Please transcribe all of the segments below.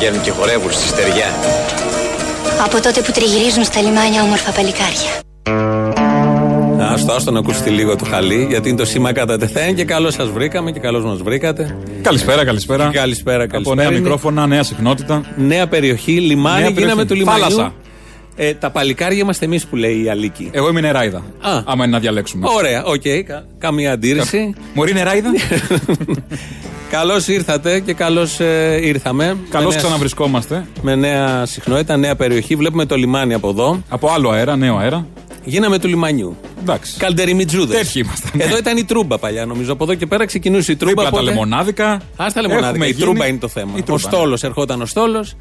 οι νεράιδες βγαίνουν και χορεύουν στη στεριά. Από τότε που τριγυρίζουν στα λιμάνια όμορφα παλικάρια. Άστο, άστο να ακούσετε λίγο το χαλί, γιατί είναι το σήμα κατατεθέν και καλώς σας βρήκαμε και καλώς μας βρήκατε. Καλησπέρα, καλησπέρα. Και καλησπέρα, Από καλησπέρα. νέα Είναι μικρόφωνα, νέα συχνότητα. Νέα περιοχή, λιμάνι, Νέα γίναμε περιοχή. του λιμανιού. Θάλασσα. Ε, τα παλικάρια είμαστε εμείς που λέει η Αλίκη. Εγώ είμαι νεράιδα. Α. Άμα είναι να διαλέξουμε. Ωραία, οκ, κα- καμία αντίρρηση. Μωρή νεράιδα. καλώς ήρθατε και καλώς ήρθαμε. Καλώς Με νέα- ξαναβρισκόμαστε. Με νέα συχνότητα, νέα περιοχή. Βλέπουμε το λιμάνι από εδώ. Από άλλο αέρα, νέο αέρα. Γίναμε του λιμανιού. Εντάξει. Καλντεριμιτζούδες. Τέτοιοι ήμασταν, ναι. Εδώ ήταν η τρούμπα παλιά, νομίζω. Από εδώ και πέρα ξεκινούσε η τρούμπα. Δίπλα τα οπότε- λεμονάδικα. Α τα λεμονάδικα. Έχουμε Η γίνει- τρούμπα είναι το θέμα. Η Ο τρούμπα, ναι. στόλος, ερχόταν ο στόλος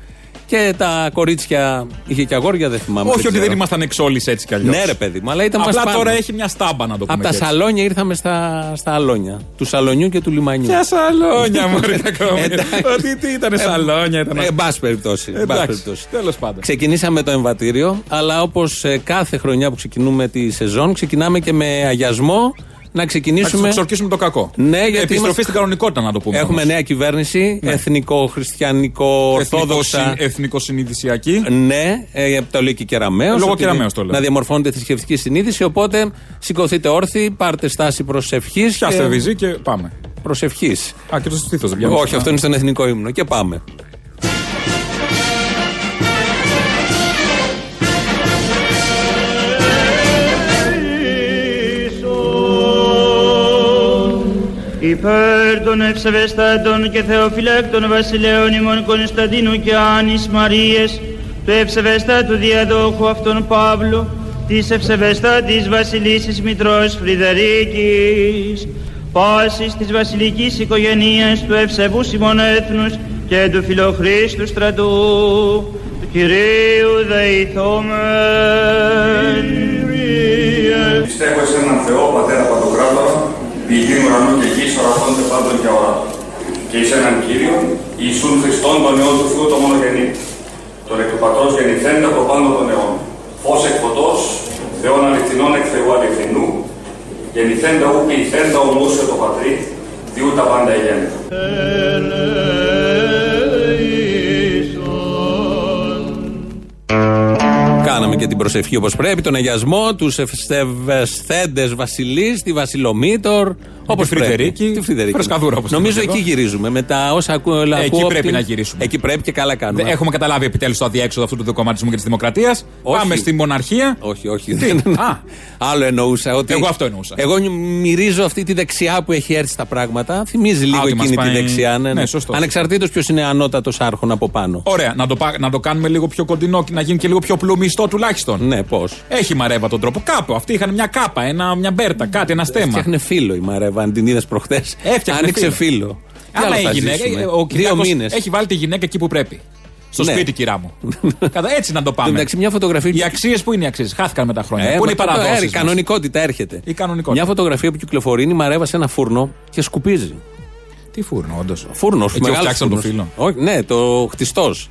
και τα κορίτσια. Είχε και αγόρια, δεν θυμάμαι. Όχι ότι δεν ξέρω. ήμασταν εξώλεις έτσι κι αλλιώς. Ναι, ρε παιδί μου, αλλά ήταν μας Απλά πάνω. τώρα έχει μια στάμπα να το πούμε. Από τα κι έτσι. σαλόνια ήρθαμε στα, στα αλώνια. Του σαλονιού και του λιμανιού. Ποια σαλόνια μου ακόμα. Εντάξει. Ότι τι ήταν σαλόνια, ήταν. Ε, εν πάση περιπτώσει. εν πάση περιπτώσει. Τέλος πάντων. Ξεκινήσαμε το εμβατήριο, αλλά όπως κάθε χρονιά που ξεκινούμε τη σεζόν, ξεκινάμε και με αγιασμό να Να ξεκινήσουμε. ξορκίσουμε το κακό. Ναι, γιατί Επιστροφή είμαστε- στην κανονικότητα να το πούμε. Έχουμε όμως. νέα κυβέρνηση, Ναι. εθνικός, χριστιανικό, ορθόδοξα. Εθνικοσυνειδησιακή. Ναι, ε, το λέει και Κεραμαίο. Λόγω Κεραμέως το λέω. Να διαμορφώνεται θρησκευτική συνείδηση. Οπότε σηκωθείτε όρθιοι, πάρτε στάση προσευχή. Πιάστε βυζί και πάμε. Προσευχή. Α, και το στήθος δεν πιάνει. Όχι, αυτό είναι στον εθνικό ύμνο. Και πάμε. Υπέρ των ευσεβεστάτων και θεοφυλάκτων βασιλέων ημών Κωνσταντίνου και Άνης Μαρίες, του ευσεβεστάτου διαδόχου αυτών Παύλου, της ευσεβεστάτης βασιλίσης Μητρός Φρυδερίκης, πάσης της βασιλικής οικογενείας του ευσεβούς ημών έθνους και του φιλοχρήστου στρατού, του Κυρίου δεηθόμεν. Πιστεύω σε έναν Θεό, Πατέρα Παντοκράτορα, διηγήν ουρανού και γης, ορατώνται πάντων για ώρα. Και εις έναν Κύριον, Ιησούν Χριστόν, τον Υιόν του Θεού, το μονογενή. Τον εκ του Πατρός γεννηθέντα από πάντων των αιών. Φως εκ φωτός, Θεόν αληθινών εκ Θεού αληθινού, γεννηθέντα ου ποιηθέντα ομούσε το Πατρί, διού τα πάντα εγέννητα. Κάναμε και την προσευχή όπως πρέπει, τον αγιασμό, τους ευσεβεσθέντες βασιλείς, τη Βασιλομήτωρ. Όπως Φρυδερίκη. Τη Φρυδερίκη. Φρεσκαδούρα, όπως Νομίζω λέμε εκεί γυρίζουμε. Με τα όσα ακούω. Εκεί ακούω από πρέπει την- να γυρίσουμε. Εκεί πρέπει και καλά κάνουμε. Δεν Έχουμε καταλάβει επιτέλους το αδιέξοδο αυτού του δοκωματισμού και της δημοκρατίας. Όχι. Πάμε στη μοναρχία. Όχι, όχι. Τι; δεν- Α. Άλλο εννοούσα. Ότι Εγώ αυτό εννοούσα. Εγώ νι- μυρίζω αυτή τη δεξιά που έχει έρθει στα πράγματα. Θυμίζει λίγο ότι μας εκείνη τη πάει- δεξιά. Ναι, Ναι, σωστό. Ανεξαρτήτως ποιος είναι ανώτατος άρχον από πάνω. Ωραία, να το, πά- να το κάνουμε λίγο πιο κοντινό και να γίνει και λίγο πιο πλουμιστό τουλάχιστον. Ναι, πώς. Έχει μαρέβα τον τρόπο. Κάπου. Αυτοί είχαν μια κάπα, ένα, μια μπέρτα, κάτι, ένα στέμα. Φτιάχνε φίλο η Μαρέβα, αν την είδε προχθές. Έφτιαχνε Άνοιξε φίλο. φίλο. Τι άλλο Άμα θα η γυναίκα, ζήσουμε; ο Δύο Κυριάκος μήνες. έχει βάλει τη γυναίκα εκεί που πρέπει. Στο Ναι. σπίτι, κυρά μου. Κατά έτσι να το πάμε. Εντάξει, μια φωτογραφία. Οι αξίες που είναι οι αξίες. Χάθηκαν με τα χρόνια. Ε, πού είναι οι μα το- ε, παραδόσεις. Η κανονικότητα έρχεται. Η κανονικότητα. Μια φωτογραφία που κυκλοφορεί είναι η Μαρέβα σε ένα φούρνο και σκουπίζει. Τι φούρνο, όντως. Φούρνος, Εκεί μεγάλος φτιάξαν το φούρνος. φύλλο. Όχι, ναι, το χτιστός.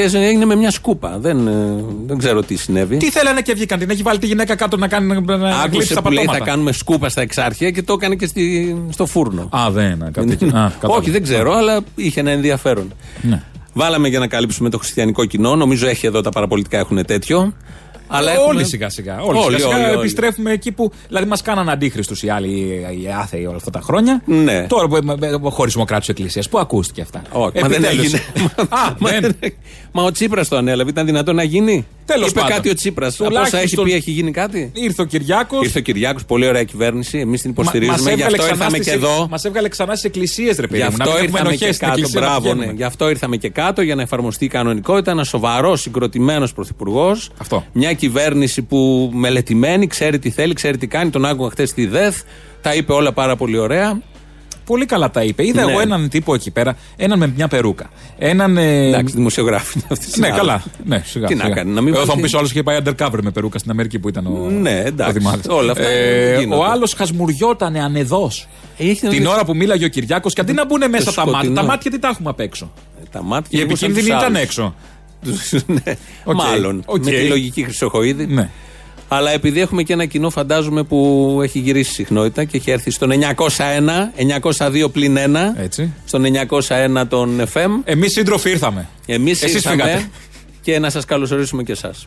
Α. Και έγινε με μια σκούπα. Δεν, ε, δεν ξέρω τι συνέβη. Τι θέλανε και βγήκαν. Την έχει βάλει τη γυναίκα κάτω να κάνει να κλείψει Άκουσε τα που λέει θα πατώματα. κάνουμε σκούπα στα εξάρχεια και το έκανε και στη, στο φούρνο. Α, δεν. Κάτι τέτοιο. Α, κατάλαβα. Όχι, δεν ξέρω, αλλά είχε ένα ενδιαφέρον. Ναι. Βάλαμε για να καλύψουμε το χριστιανικό κοινό. Νομίζω έχει εδώ τα παραπολιτικά έχουν τέτοιο. Αλλά Ε, έχουμε- Όλοι σιγά σιγά. Όλοι, Όλοι, σιγά, σιγά όλοι, όλοι. επιστρέφουμε εκεί που. Δηλαδή μας κάναν αντίχρηστους οι άλλοι, οι άθεοι όλα αυτά τα χρόνια. Ναι. Τώρα που ο χωρισμό κράτου Εκκλησίας. Πού ακούστηκε αυτά. Όχι, μα δεν Επιτέλους. έγινε. Α, Μα δεν. δεν- Μα ο Τσίπρας το ανέλαβε. Ήταν δυνατόν να γίνει; Τέλος Είπε πάντων. κάτι ο Τσίπρας. Από όσα έχει Τουλάχιστον- πει, έχει γίνει κάτι; Ήρθε ο Κυριάκος. Ήρθε ο Κυριάκος, πολύ ωραία κυβέρνηση. Εμείς την υποστηρίζουμε. Γι' αυτό ήρθαμε και εδώ. Μας έβγαλε ξανά στις εκκλησίες, ρε παιδί Γι' μου. Να αυτό μην έχουμε ήρθαμε ενοχές και στην κάτω. εκκλησία να Μπράβο, ναι. πηγαίνουμε. Γι' αυτό ήρθαμε και κάτω για να εφαρμοστεί η κανονικότητα. Ένα σοβαρό, συγκροτημένος πρωθυπουργός. Αυτό. Μια κυβέρνηση που μελετημένη, ξέρει τι θέλει, ξέρει τι κάνει. Τον άκουγα χθες στη ΔΕΘ. Τα είπε όλα πάρα πολύ ωραία. Πολύ καλά τα είπε. Είδα Ναι. εγώ έναν τύπο εκεί πέρα, έναν με μια περούκα. Έναν. ε, Εντάξει, δημοσιογράφοι είναι αυτοί. Ναι, συνάδελφοι. καλά. Ναι, σιγά, Τι να σιγά. κάνει, να μην Εδώ θα βάλει- μου πεις ο άλλο είχε πάει undercover με περούκα στην Αμερική που ήταν ο. Ναι, εντάξει, ο Δημάρχης. όλα αυτά Ε, γίνονται. ο άλλος χασμουριότανε ανεδός. Έχει Την ώρα που μίλαγε ο Κυριάκος και αντί να μπουν μέσα τα σκοτεινό. μάτια, τα μάτια τι τα έχουμε απ' έξω; Τα μάτια Οι λίγο σαν επικίνδυνοι τους ήταν άλλους. έξω. ναι, Οκ, Μάλλον. οκ. Με τη λογική χρυσοχοίδη. Ναι. Αλλά επειδή έχουμε και ένα κοινό, φαντάζομαι, που έχει γυρίσει συχνότητα και έχει έρθει στον 901, 902 πλην 1. Έτσι. Στον 901 των FM. Εμείς σύντροφοι ήρθαμε. Εμείς Εσείς ήρθαμε φύγατε. και να σας καλωσορίσουμε και εσάς.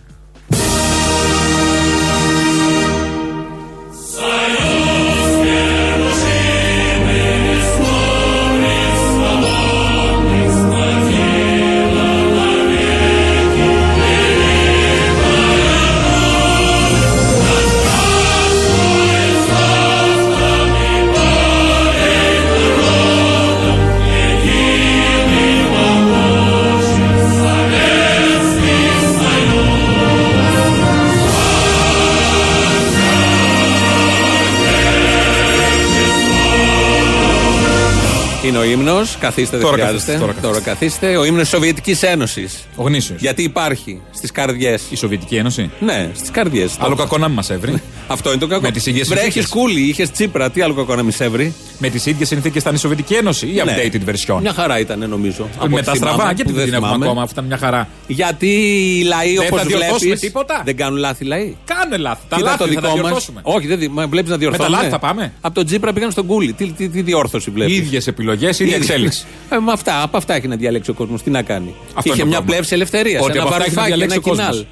Είναι ο ύμνος. Καθίστε, δεν Τώρα χρειάζεται. καθίστε, τώρα καθίστε. Ο ύμνος της Σοβιετικής Ένωσης. Ο γνήσιος. Γιατί υπάρχει στις καρδιές. Η Σοβιετική Ένωση; Ναι, στις καρδιές. Άλλο κακό να μην μας έβρει. Αυτό είναι το κακό. Με τις ίδιες Βρέχει συνθήκες. κούλι, είχες τσίπρα. Τι άλλο κακό να μη σε βρει. Με τις ίδιες συνθήκες ήταν η Σοβιετική Ένωση ή Ναι. updated version. Μια χαρά ήταν νομίζω. Από με ό,τι τα θυμάμαι, στραβά, που γιατί δεν την έχουμε θυμάμαι. ακόμα, αφού ήταν μια χαρά. Γιατί οι λαοί Δεν όπως θα διορθώσουμε βλέπεις. τίποτα. Δεν κάνουν λάθη λαοί. Κάνε λάθη. Τα Κοίτα λάθη το θα τα δικό μας. διορθώσουμε. Όχι, δεν βλέπεις να διορθώσουμε. λάθη θα πάμε. Από τον Τζίπρα πήγαν στον Κούλι. Τι, τι, τι διόρθωση βλέπεις. ίδιες επιλογές, ίδια εξέλιξη. Ε, με αυτά, από αυτά έχει να διαλέξει ο κόσμος. Τι να κάνει. Αυτό Και είναι είχε το μια πρόβλημα. πλεύση ελευθερίας. Ότι Ένα από αυτά έχει να βαρουφάκι, ένα διαλέξει ο κόσμος. κοινάλ.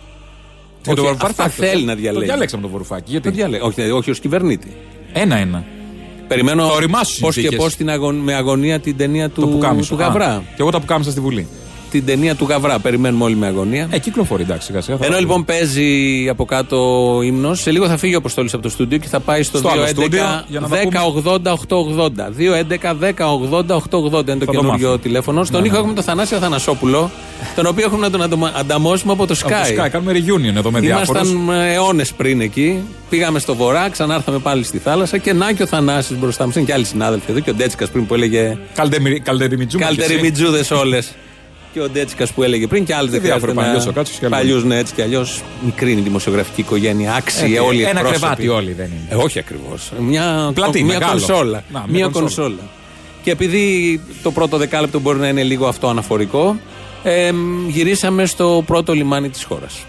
Και το Όχι, Βαρουφάκη αυτά το- θέλει να Το διαλέξει. διάλεξαμε τον Βαρουφάκη. Το Γιατί. διαλέγει. Όχι, όχι ως κυβερνήτη. Ένα-ένα. Περιμένω Θα οριμάσουν πώς και συνθήκες. πώς με αγωνία την ταινία Το του, πουκάμισο. του Γαβρά. Α, Και εγώ τα πουκάμισα στη Βουλή. Την ταινία του Γαβρά. Περιμένουμε όλοι με αγωνία. Ε, κυκλοφορεί εντάξει σιγά σιγά. θα Ενώ δούμε. λοιπόν παίζει από κάτω ο ύμνος, σε λίγο θα φύγει ο Αποστόλης από το στούντιο και θα πάει στο, Στο άλλο 211 στούντιο, για να τα 1080 880. 211 1080 880 είναι το το καινούριο μάθω. τηλέφωνο. Στον Ναι, ήχο ναι. έχουμε τον Θανάσιο Θανασόπουλο, τον οποίο έχουμε να τον ανταμα- ανταμώσουμε από το Από το Sky. Sky, κάνουμε reunion εδώ με διάφορους. Ήμασταν αιώνες πριν εκεί. Πήγαμε στο βορρά, ξανάρθαμε πάλι στη θάλασσα και να και ο Θανάσης μπροστά μας. Είναι και άλλοι συνάδελφοι εδώ και ο Ντέτσικας πριν που έλεγε Καλτεριμιτζού. Καλύτεροι μιτζούδε όλες. Και ο Ντέτσικας που έλεγε πριν και άλλοι δεν διάφοροι χρειάζεται παλιός ο Κάτσος και άλλοι. Παλιούς, ναι, έτσι κι αλλιώς. Μικρή είναι η δημοσιογραφική οικογένεια. Άξιοι όλοι οι Ένα εκπρόσωποι. κρεβάτι όλοι δεν είναι. Ε, όχι ακριβώς. Μια, Πλατή, μια μεγάλο. κονσόλα. Να, μια μια κονσόλα. κονσόλα. Και επειδή το πρώτο δεκάλεπτο μπορεί να είναι λίγο αυτό αναφορικό, ε, γυρίσαμε στο πρώτο λιμάνι της χώρας.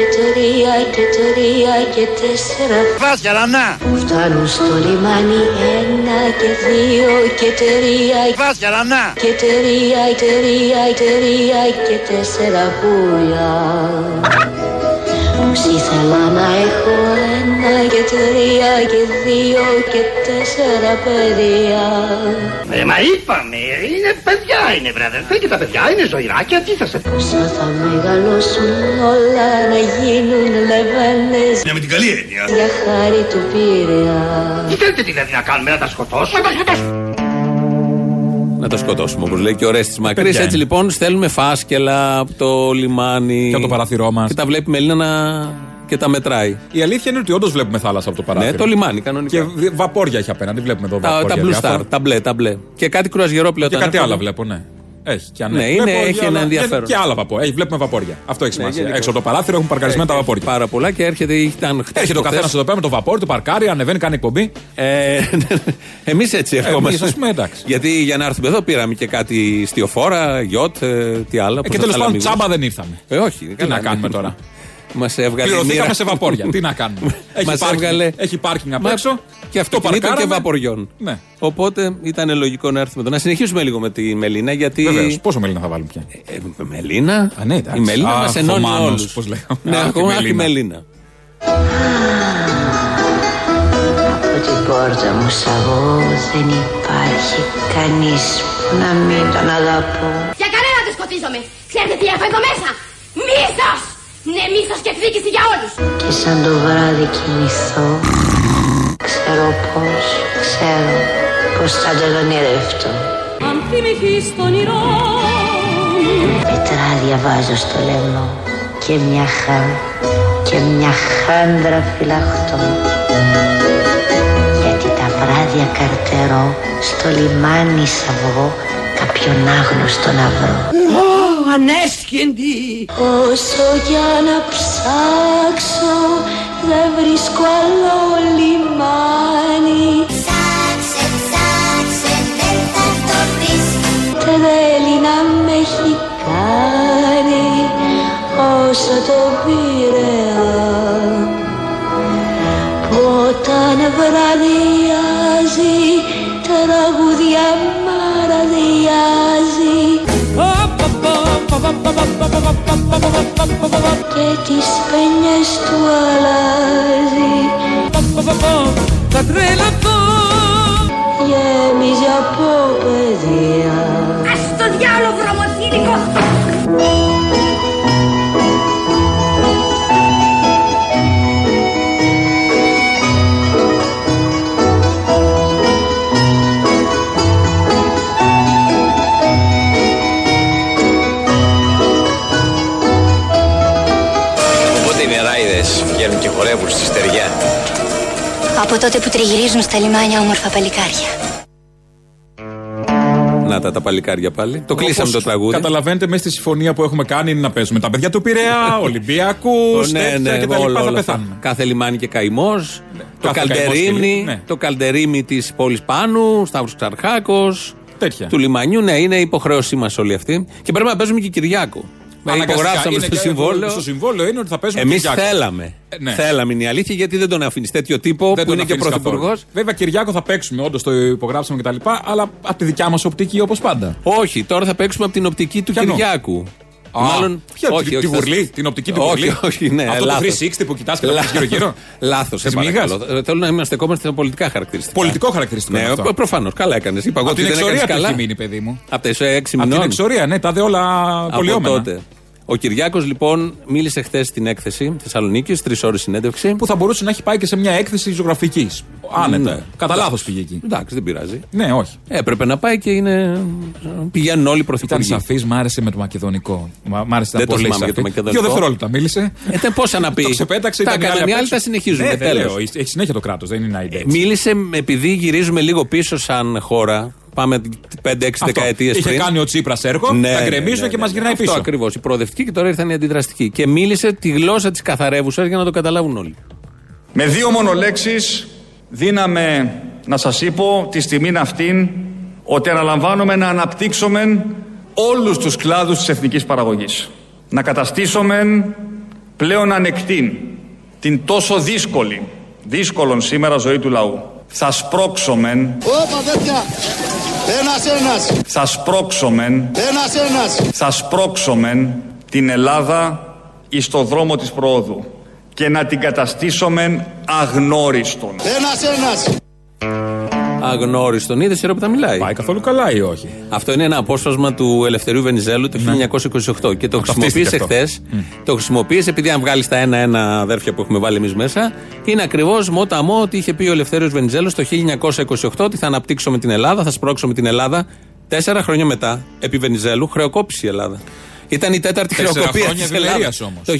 Και τρία και τρία και τέσσερα Βάζια, λανά! Φτάνουν στο λιμάνι ένα και δύο και τρία Βάζια, λανά! και τρία, τρία, τρία και τέσσερα πουλιά Πως ήθελα να έχω ένα και τρία και δύο και τέσσερα παιδιά Ε, μα είπαμε, είναι παιδιά είναι βρε αδερφέ και τα παιδιά είναι ζωηράκια, τι θα σε... Πόσα θα μεγαλώσουν όλα να γίνουν λεβένες Ναι, με την καλή έννοια. για χάρη του Πειραιά Τι θέλετε δηλαδή να κάνουμε, να τα σκοτώσουμε, να τα σκοτώσουμε. Να το σκοτώσουμε όπως λέει και ο Ρέστης Μακρύ. παιδιά Έτσι είναι. λοιπόν στέλνουμε φάσκελα από το λιμάνι. Και από το παράθυρό μας. Και τα βλέπει η Μελίνα να... και τα μετράει. Η αλήθεια είναι ότι όντως βλέπουμε θάλασσα από το παράθυρο. Ναι, το λιμάνι κανονικά. Και β- βαπόρια έχει απέναντι, βλέπουμε εδώ τα, βαπόρια. τα blue διάφορα. star, τα μπλε, τα μπλε. Και κάτι κρουαζιερόπλαιο Και όταν κάτι έρχονται. άλλα βλέπω, ναι. Έχει και Ναι, ανέ. είναι- Βλέπω έχει και ένα άλλα- ενδιαφέρον. Και άλλα βαπόρια. Έχει, βλέπουμε βαπόρια. Αυτό έχει σημασία. γενικώς. Έξω από το παράθυρο έχουν παρκαρισμένα τα Έχει βαπόρια. Πάρα πολλά και έρχεται. Ήταν χτες Έρχεται ο προχθές. καθένας εδώ πέρα με το βαπόρι, το παρκάρι, ανεβαίνει, κάνει εκπομπή. Ε, Εμείς έτσι ερχόμαστε. Εμείς, ας πούμε, εντάξει. Γιατί για να έρθουμε εδώ πήραμε και κάτι στιοφόρα, γιοτ, ε, τι άλλο. Ε, πώς και τα τέλος πάντων θαλαμίγους. τσάμπα δεν ήρθαμε. Ε, όχι. Τι να κάνουμε τώρα. Μας έβγαλε. η Πληρωθήκαμε μοίρα. σε βαπόρια. Τι να κάνουμε. Έχει Μας πάρκινγκ- έβγαλε- Έχει πάρκινγκ απ' Μα- έξω. Και αυτοκινήτων και παρκάραμε. βαποριών. Ναι. Οπότε ήταν λογικό να έρθουμε εδώ. Να συνεχίσουμε λίγο με τη Μελίνα γιατί. Βεβαίως. Πόσο μέλι να θα βάλουμε πια; Ε, Μελίνα; Α, ναι, εντάξει. η Μελίνα Α, μα ενώνει Θωμάνος, όλους. πώς λέγαμε. Ναι, Αχ, η ακόμα αχ, η Μελίνα. Μελίνα. Από την πόρτα μου σ' αγώ δεν υπάρχει κανείς που να μην τον αγαπώ Για κανένα δεν σκοτίζομαι. Ξέρετε τι έχω εδώ μέσα. Μίσος! Ναι, μίσος και εκδίκηση για όλους. Και σαν το βράδυ κοιμηθώ Ξέρω πως, ξέρω πως θα τον ονειρευτώ Αν θυμηθείς το όνειρό Πετράδια βάζω στο λαιμό και μια χά και μια χάντρα φυλαχτώ Γιατί τα βράδια βράδια καρτερό στο λιμάνι Σαββό κάποιον άγνωστο να βρω. Ανέσχυντη! Όσο για να ψάξω δεν βρίσκω άλλο λιμάνι και τις πένιες του αλλάζει. Θα τρελαθώ! γέμιζε από παιδεία. Ας το διάλογο βρωμοθύρικο Από τότε που τριγυρίζουν στα λιμάνια όμορφα παλικάρια. Να τα, τα παλικάρια πάλι. Το κλείσαμε Όπως το τραγούδι. Καταλαβαίνετε, μέσα στη συμφωνία που έχουμε κάνει είναι να παίζουμε τα παιδιά του Πειραιά, Ολυμπιακούς, ναι, ναι, και τα όλα, λοιπά. Θα όλα αυτά. πεθάνουμε. Κάθε λιμάνι και καημός. το κάθε καημός καλτερίμνη, φίλοι, ναι. το καλτερίμι της πόλης Πάνου, Σταύρος Ξαρχάκος. Τέτοια. Του λιμανιού, ναι, είναι υποχρέωσή μας όλοι αυτοί. Και πρέπει να παίζουμε και Κυριάκο. Αναγκαστικά. Υπογράψαμε Είναι στο και- συμβόλαιο. Στο συμβόλαιο είναι ότι θα παίζουμε Εμείς Κυριάκο. θέλαμε. Ε, ναι. Θέλαμε είναι η αλήθεια γιατί δεν τον αφήνεις τέτοιο τύπο Δεν που τον είναι και αφήνεις πρωθυπουργός. καθόλου. Βέβαια, Κυριάκο θα παίξουμε, όντως το υπογράψαμε κτλ. Αλλά από τη δικιά μας οπτική όπως πάντα. Όχι, τώρα θα παίξουμε από την οπτική του Ποιανού; Κυριάκου. Α, ποια, τη, τη θα- βουρλή, την οπτική του όχι, βουρλή. όχι, ναι, Αυτό λάθος. το 360 που κοιτάς και τα γύρω-γύρω. Λάθος. Της μύγας; Θέλω να είμαστε ακόμα στα πολιτικά χαρακτηριστικά. Πολιτικό χαρακτηριστικό. Ναι, είναι αυτό. προφανώς. Καλά έκανες. Είπα εγώ Από ότι την δεν έκανες εξορία του καλά. έχει μείνει, παιδί μου. Από τα έξι Από την μηνών. εξορία, ναι, τα δε όλα Από πολιόμενα. Τότε. Ο Κυριάκος λοιπόν μίλησε χθες στην έκθεση Θεσσαλονίκης, τρεις ώρες συνέντευξη. Που θα μπορούσε να έχει πάει και σε μια έκθεση ζωγραφικής. Άνετα. Ναι. Κατά λάθος πήγε εκεί. Εντάξει, δεν πειράζει. Ναι, όχι. Έπρεπε να πάει και είναι. Πηγαίνουν όλοι Ήταν πρωθυπουργοί. σαφής, μ' άρεσε με το μακεδονικό. Μ' μ' άρεσε Δεν το πολύ θυμάμαι για σαφή. το μακεδονικό. Δύο δευτερόλεπτα μίλησε. Ε, τε, πόσα να πει. Το ξεπέταξε. Τα ήταν η έκαναν οι απ' άλλοι, έξω. τα συνεχίζουν. Ναι, δεν τέλος. λέω. Έχει συνέχεια το κράτος, δεν είναι ένα έτσι. Μίλησε επειδή γυρίζουμε λίγο πίσω σαν χώρα. Πάμε 5-6 Αυτό. δεκαετίες Είχε πριν. κάνει ο Τσίπρας έργο, τα γκρεμίζουν και μας γυρνάει πίσω. Αυτό ακριβώς. Η προοδευτική και τώρα ήρθαν οι αντιδραστικοί. Και μίλησε τη γλώσσα της καθαρεύουσας για να το καταλάβουν όλοι. Με δύο μόνο λέξεις δίναμε να σας είπω τη στιγμή αυτήν ότι αναλαμβάνουμε να αναπτύξουμε όλους τους κλάδους της εθνικής παραγωγής. Να καταστήσουμε πλέον ανεκτήν την τόσο δύσκολη, δύσκολον σήμερα ζωή του λαού. Θα σπρώξουμε, Όπα παιδιά! Ένας ένας! θα σπρώξουμε, Ένας ένας! θα σπρώξουμε την Ελλάδα εις το δρόμο της προόδου και να την καταστήσουμε αγνώριστον. Ένας ένας! Αγνώριστον, είδες η ώρα που τα μιλάει; Πάει καθόλου καλά ή όχι; Αυτό είναι ένα απόσπασμα του Ελευθερίου Βενιζέλου το 1928 και το χρησιμοποίησε ταυτίστηκε χθε. Το χρησιμοποίησε επειδή αν βγάλεις τα ένα-ένα αδέρφια που έχουμε βάλει εμείς μέσα, είναι ακριβώς μότα μό ότι είχε πει ο Ελευθέριος Βενιζέλος το 1928 ότι θα αναπτύξουμε την Ελλάδα, θα σπρώξουμε την Ελλάδα. Τέσσερα χρόνια μετά, επί Βενιζέλου, χρεοκόπησε η Ελλάδα. Ήταν η τέταρτη Τέσσερα χρεοκοπία χρόνια της Ελλάδας. ευημερίας όμως. Το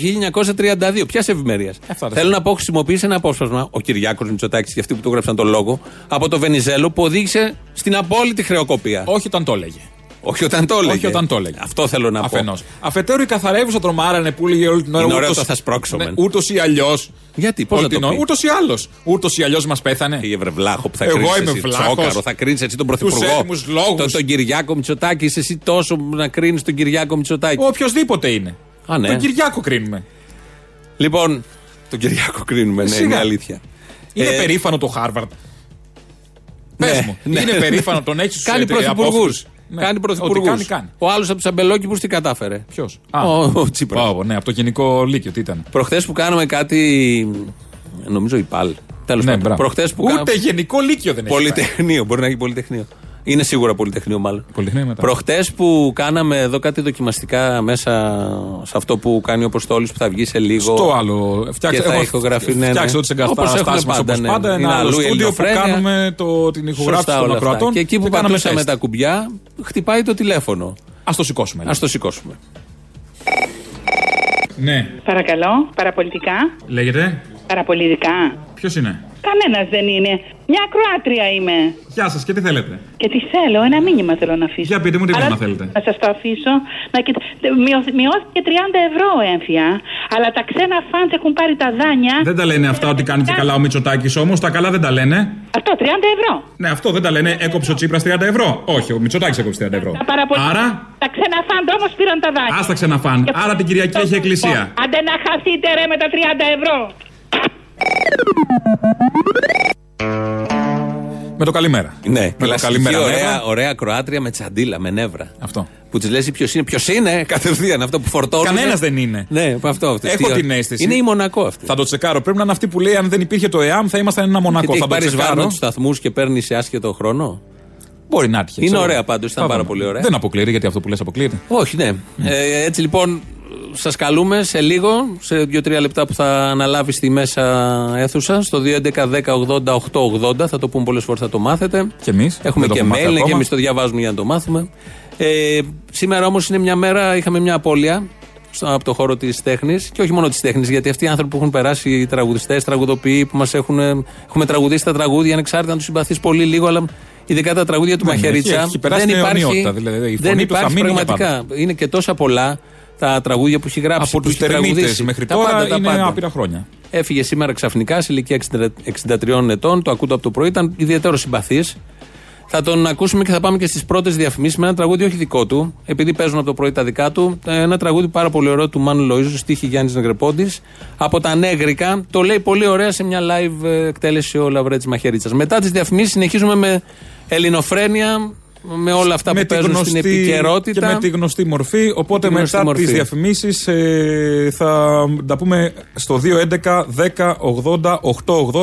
1932. Ποιας ευημερία. Αυτά τα Θέλω θέλω. να πω, χρησιμοποίησε ένα απόσπασμα, ο Κυριάκος Μητσοτάκης και αυτοί που το γράψαν τον λόγο, από το Βενιζέλο που οδήγησε στην απόλυτη χρεοκοπία. Όχι όταν το έλεγε. Όχι όταν το έλεγε. Όχι όταν το έλεγε. Αυτό θέλω να Αφενός. πω. Αφετέρου η καθαρεύουσα τρομάρανε που έλεγε όλη την ώρα. Είναι ωραίο ούτως- το θα σπρώξουμε. Ναι, Ούτως ή αλλιώς. Γιατί, πώς να το πει; Ούτως ή άλλως. Ούτως ή αλλιώς μας πέθανε. Κύριε Βρεβλάχο που θα Εγώ κρίνεις είμαι εσύ, βλάχος. Τσόκαρο, θα κρίνεις έτσι τον Πρωθυπουργό. έτοιμους λόγους. Τον, τον Κυριάκο Μητσοτάκη, είσαι εσύ τόσο να κρίνεις τον Κυριάκο Μητσοτάκη. Οποιοδήποτε είναι. Α, ναι. Τον Κυριάκο κρίνουμε. Λοιπόν, τον Κυριάκο κρίνουμε, ναι, Σιγά. είναι αλήθεια. Είναι Ε, περήφανο το Χάρβαρντ. Πες ναι, μου. ναι. Είναι περήφανο τον έχεις Κάνει πρωθυπουργούς. Κάνει Ότι πρωθυπουργούς. κάνει, κάνει. Ο άλλος από τους αμπελόκηπου τι κατάφερε; Ποιος; Ο, ο Τσίπρας. ναι, από το γενικό λύκειο, τι ήταν. Προχθές που κάναμε κάτι. Νομίζω η ΠΑΛ. Τέλος Ναι, πάντων. μπράβο. Προχθές που Ούτε κάναμε- γενικό λύκειο δεν έχει. πάει. Πολυτεχνείο, μπορεί να έχει πολυτεχνείο. Είναι σίγουρα πολυτεχνείο, μάλλον. Πολυτεχνείο μετά. Προχτές που κάναμε εδώ κάτι δοκιμαστικά μέσα σε αυτό που κάνει ο Αποστόλη που θα βγει σε λίγο. Στο άλλο. Φτιάξε, και θα έχω ηχογραφεί, ναι, ναι. φτιάξει ό,τι Όπως έχουμε εγκαταστάσει μα πάντα, όπως ναι. πάντα. Είναι Ένα άλλο αλλού η στούντιο που ελληνοφρένεια. κάνουμε το, την ηχογράφηση Σωστά των όλα αυτά. ακροατών. Και εκεί που κάναμε πατούσαμε τεστ. τα κουμπιά, χτυπάει το τηλέφωνο. Α το σηκώσουμε. Α το σηκώσουμε. Ναι. Παρακαλώ, παραπολιτικά. Λέγεται; Παραπολιτικά. Ποιος είναι; Κανένας δεν είναι. Μια Κροάτρια είμαι. Γεια σας και τι θέλετε; Και τι θέλω, ένα μήνυμα θέλω να αφήσω. Για πείτε μου τι Αλλά μήνυμα θέλετε. Να σας το αφήσω. Να κοιτά... Μειω- Μειώθηκε 30 ευρώ έμφυα. Αλλά τα ξένα φαντ έχουν πάρει τα δάνεια. Δεν τα λένε αυτά ότι κάνει και καλά ο Μητσοτάκης όμως. Τα καλά δεν τα λένε. Αυτό 30 ευρώ. Ναι, αυτό δεν τα λένε. Έκοψε ο Τσίπρας 30 ευρώ. Όχι, ο Μητσοτάκης έκοψε 30 ευρώ. Τα παραπολιτικά. Άρα, Τα ξένα φαντ όμως πήραν τα δάνεια. άστα ξαναφάν. Άρα την Κυριακή έχει εκκλησία. Άντε να χαθείτε ρε με τα 30 ευρώ. Με το καλημέρα. Ναι, με το κλασική καλημέρα. ωραία, νεύρα. ωραία Κροάτρια με τσαντίλα, με νεύρα. Αυτό. Που της λες ποιος είναι. Ποιος είναι, κατευθείαν αυτό που φορτώνει. Κανένας δεν είναι. Ναι, αυτό. αυτό. Έχω Τι- την αίσθηση. Είναι η Μονακό αυτή. Θα το τσεκάρω. Πρέπει να είναι αυτή που λέει αν δεν υπήρχε το ΕΑΜ θα ήμασταν ένα μονακό. Και Θα το πάρεις βάρνα τσεκάρω. του σταθμούς και παίρνεις σε άσχετο χρόνο; Μπορεί να έτυχε. Είναι ξέρω. ωραία πάντως, ήταν Θα πάρα δούμε. πολύ ωραία. Δεν αποκλείεται γιατί αυτό που λες αποκλείεται. Όχι, ναι. Ε, έτσι λοιπόν, σας καλούμε σε λίγο, σε 2-3 λεπτά που θα αναλάβεις στη μέσα αίθουσα, στο 2.11.10.80.880. Θα το πούμε πολλές φορές, θα το μάθετε. Και εμείς. Έχουμε και mail, ναι, και εμείς το διαβάζουμε για να το μάθουμε. Ε, σήμερα όμως είναι μια μέρα, είχαμε μια απώλεια στο- από το χώρο της τέχνης και όχι μόνο της τέχνης, γιατί αυτοί οι άνθρωποι που έχουν περάσει, οι τραγουδιστές, τραγουδοποιοί που μας έχουν. Έχουμε τραγουδίσει τα τραγούδια, ανεξάρτητα να τους συμπαθεί πολύ λίγο, αλλά ειδικά τα τραγούδια του Ναι, ναι, Μαχαιρίτσα. έχει- έχει περάσει δεν με υπάρχει, αιωνιότητα, δηλαδή, η δεν φωνή του θα υπάρχει μείνει για πραγματικά. Είναι και τόσα πολλά τα τραγούδια που έχει γράψει. Από που τους έχει τερμίτες τραγουδήσει. μέχρι Τα τώρα πάντα, τα είναι πάντα. άπειρα χρόνια. Έφυγε σήμερα ξαφνικά σε ηλικία 60 63 ετών. Το ακούτε από το πρωί. Ήταν ιδιαίτερο συμπαθής. Θα τον ακούσουμε και θα πάμε και στις πρώτες διαφημίσεις με ένα τραγούδι όχι δικό του, επειδή παίζουν από το πρωί τα δικά του. Ένα τραγούδι πάρα πολύ ωραίο του Μάνου Λοίζου, στίχη Γιάννης Νεγρεπόντη. Από τα Νέγρικα. Το λέει πολύ ωραία σε μια live ε, εκτέλεση ο Λαβρέτης Μαχαιρίτσα. Μετά τις διαφημίσεις συνεχίζουμε με ελληνοφρένεια, με όλα αυτά με που τη παίζουν γνωστή, στην επικαιρότητα. Και με τη γνωστή μορφή. Οπότε τη γνωστή μετά μορφή. τις διαφημίσεις ε, θα τα πούμε στο 2.11 10 80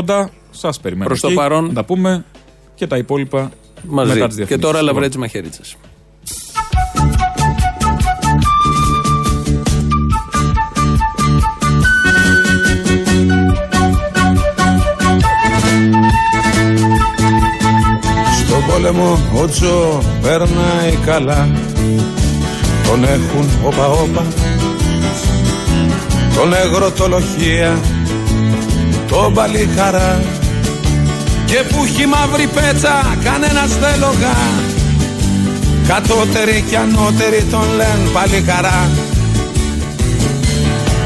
880. Σας περιμένω. Προς το εκεί. παρόν. Να τα πούμε και τα υπόλοιπα Μαζί. μετά τις Και διαφημίσεις. τώρα Λοιπόν. Λαβρέτη πόλεμο ο Τζο περνάει καλά. Τον έχουν όπα όπα Τον εγρωτολοχία Τον παλιχαρά Και που έχει μαύρη πέτσα κανένας δεν λογά. Κατώτεροι και ανώτεροι τον λένε παλιχαρά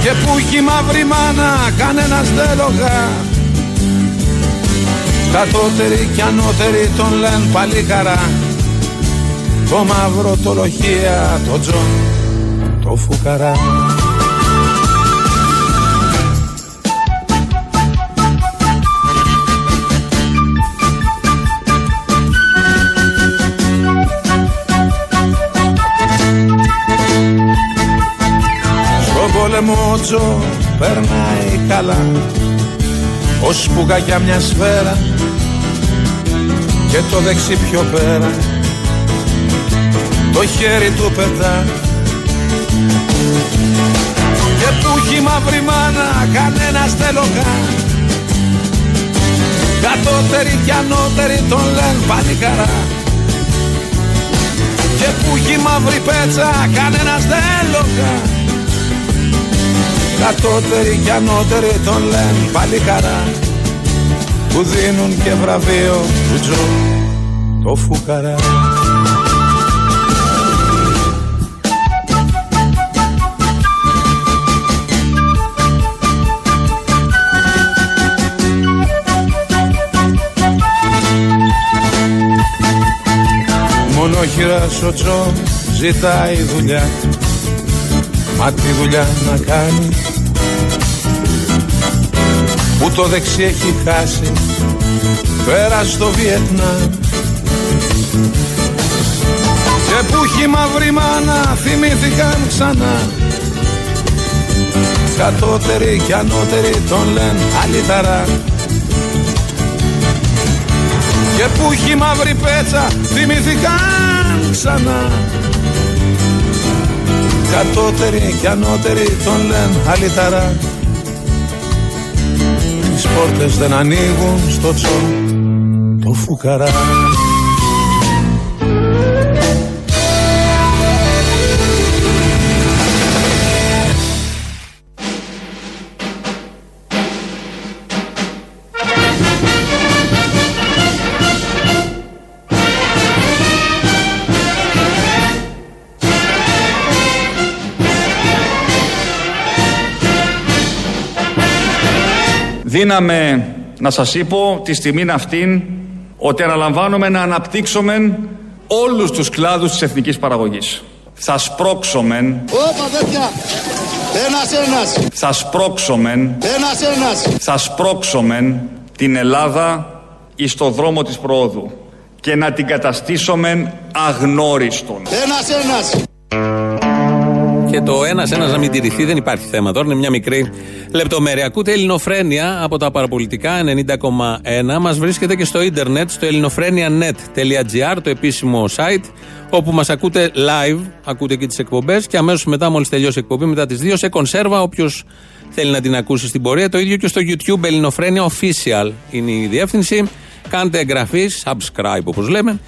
Και που έχει μαύρη μάνα κανένας δεν λογά Κατώτεροι και ανώτεροι τον λένε παλικαρά Το μαύρο το λοχεία, το τζον, το φουκαρά. Στον πόλεμο ο Τζο περνάει καλά ως πουγακιά μια σφαίρα και το δεξί πιο πέρα. Το χέρι του πετά. Και που έχει μαύρη μάνα κανένας δεν λογά κατώτεροι και ανώτεροι τον λένε παλικαρά και που έχει μαύρη πέτσα κανένας δεν λογά Κατώτεροι και ανώτεροι τον λένε. Παλικαρά Που δίνουν και βραβείο του Τζο το φουκαρά. Μονόχειρας ο Τζο ζητάει δουλειά. Μα τη δουλειά να κάνει Που το δεξί έχει χάσει Πέρα στο Βιετνάμ. Και που έχει μαύρη μάνα Θυμήθηκαν ξανά. Κατώτεροι και ανώτεροι τον λένε αλυταρά. Και που έχει μαύρη πέτσα Θυμήθηκαν ξανά. Κατώτεροι και ανώτεροι τον λένε αλυταρά Τις πόρτες δεν ανοίγουν στο τσό το φουκαρά Δύναμε να σας είπω τη στιγμήν αυτήν ότι αναλαμβάνουμε να αναπτύξουμε όλους τους κλάδους της εθνικής παραγωγής. Θα σπρώξομεν, Όπα τέτοια. Ένας ένας. θα σπρώξομεν, Ένας ένας. θα σπρώξομεν την Ελλάδα εις το δρόμο της προόδου και να την καταστήσομεν αγνώριστον. Ένας ένας. Και το ένα-ένα να μην τηρηθεί δεν υπάρχει θέμα τώρα. Είναι μια μικρή λεπτομέρεια. Ακούτε Ελληνοφρένια από τα παραπολιτικά 90,1. Μας βρίσκεται και στο ίντερνετ στο ελληνοφρένια.net.gr, το επίσημο site, όπου μας ακούτε live, ακούτε και τις εκπομπές. Και αμέσως μετά, μόλις τελειώσει η εκπομπή, μετά τις 2 σε κονσέρβα, όποιος θέλει να την ακούσει στην πορεία. Το ίδιο και στο YouTube Ελληνοφρένια Official είναι η διεύθυνση. Κάντε εγγραφή, subscribe όπως λέμε.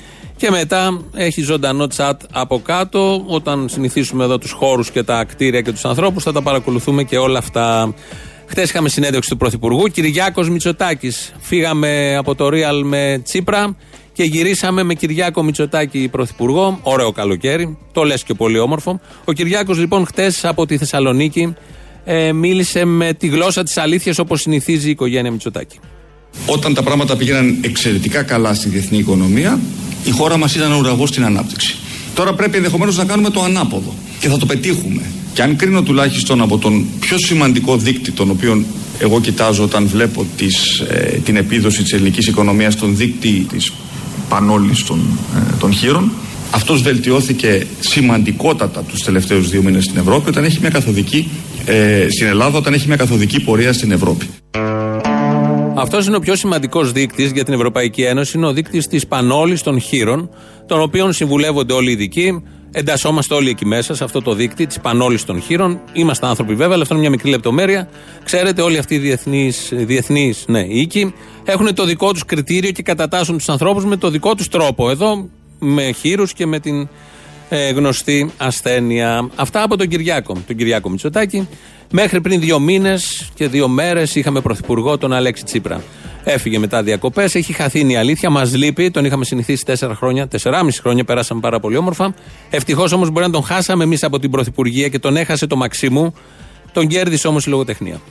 Και μετά έχει ζωντανό chat από κάτω. Όταν συνηθίσουμε εδώ τους χώρους και τα κτίρια και τους ανθρώπους, θα τα παρακολουθούμε και όλα αυτά. Χθες είχαμε συνέντευξη του Πρωθυπουργού, Κυριάκος Μητσοτάκης. Φύγαμε από το Real με Τσίπρα και γυρίσαμε με Κυριάκο Μητσοτάκη Πρωθυπουργό. Ωραίο καλοκαίρι, το λες και πολύ όμορφο. Ο Κυριάκος λοιπόν χθες από τη Θεσσαλονίκη ε, μίλησε με τη γλώσσα της αλήθειας όπως συνηθίζει η οικογένεια Μητσοτάκη. Όταν τα πράγματα πήγαιναν εξαιρετικά καλά στη διεθνή οικονομία, η χώρα μας ήταν ουραγός στην ανάπτυξη. Τώρα πρέπει ενδεχομένως να κάνουμε το ανάποδο και θα το πετύχουμε. Και αν κρίνω τουλάχιστον από τον πιο σημαντικό δείκτη, τον οποίο εγώ κοιτάζω όταν βλέπω τις, ε, την επίδοση της ελληνικής οικονομίας, τον δείκτη της πανόλης των, ε, των χείρων, αυτός βελτιώθηκε σημαντικότατα τους τελευταίους δύο μήνες στην Ευρώπη όταν έχει μια καθοδική, ε, στην Ελλάδα όταν έχει μια καθοδική πορεία στην Ευρώπη. Αυτός είναι ο πιο σημαντικός δείκτης για την Ευρωπαϊκή Ένωση. Είναι ο δείκτης της πανόλης των χείρων, των οποίων συμβουλεύονται όλοι οι ειδικοί. Εντασσόμαστε όλοι εκεί μέσα, σε αυτό το δείκτη της πανόλης των χείρων. Είμαστε άνθρωποι βέβαια, αλλά αυτό είναι μια μικρή λεπτομέρεια. Ξέρετε, όλοι αυτοί οι διεθνείς ναι, οίκοι έχουν το δικό τους κριτήριο και κατατάσσουν τους ανθρώπους με το δικό τους τρόπο. Εδώ με χείρους και με την ε, γνωστή ασθένεια. Αυτά από τον Κυριάκο, τον Κυριάκο Μητσοτάκη. Μέχρι πριν δύο μήνες και δύο μέρες είχαμε πρωθυπουργό τον Αλέξη Τσίπρα. Έφυγε μετά διακοπές, έχει χαθεί η αλήθεια, μας λείπει. Τον είχαμε συνηθίσει τέσσερα χρόνια, τεσσεράμιση χρόνια, περάσαμε πάρα πολύ όμορφα. Ευτυχώς όμως μπορεί να τον χάσαμε εμείς από την πρωθυπουργία και τον έχασε το Μαξίμου. Τον κέρδισε όμως η λογοτεχνία.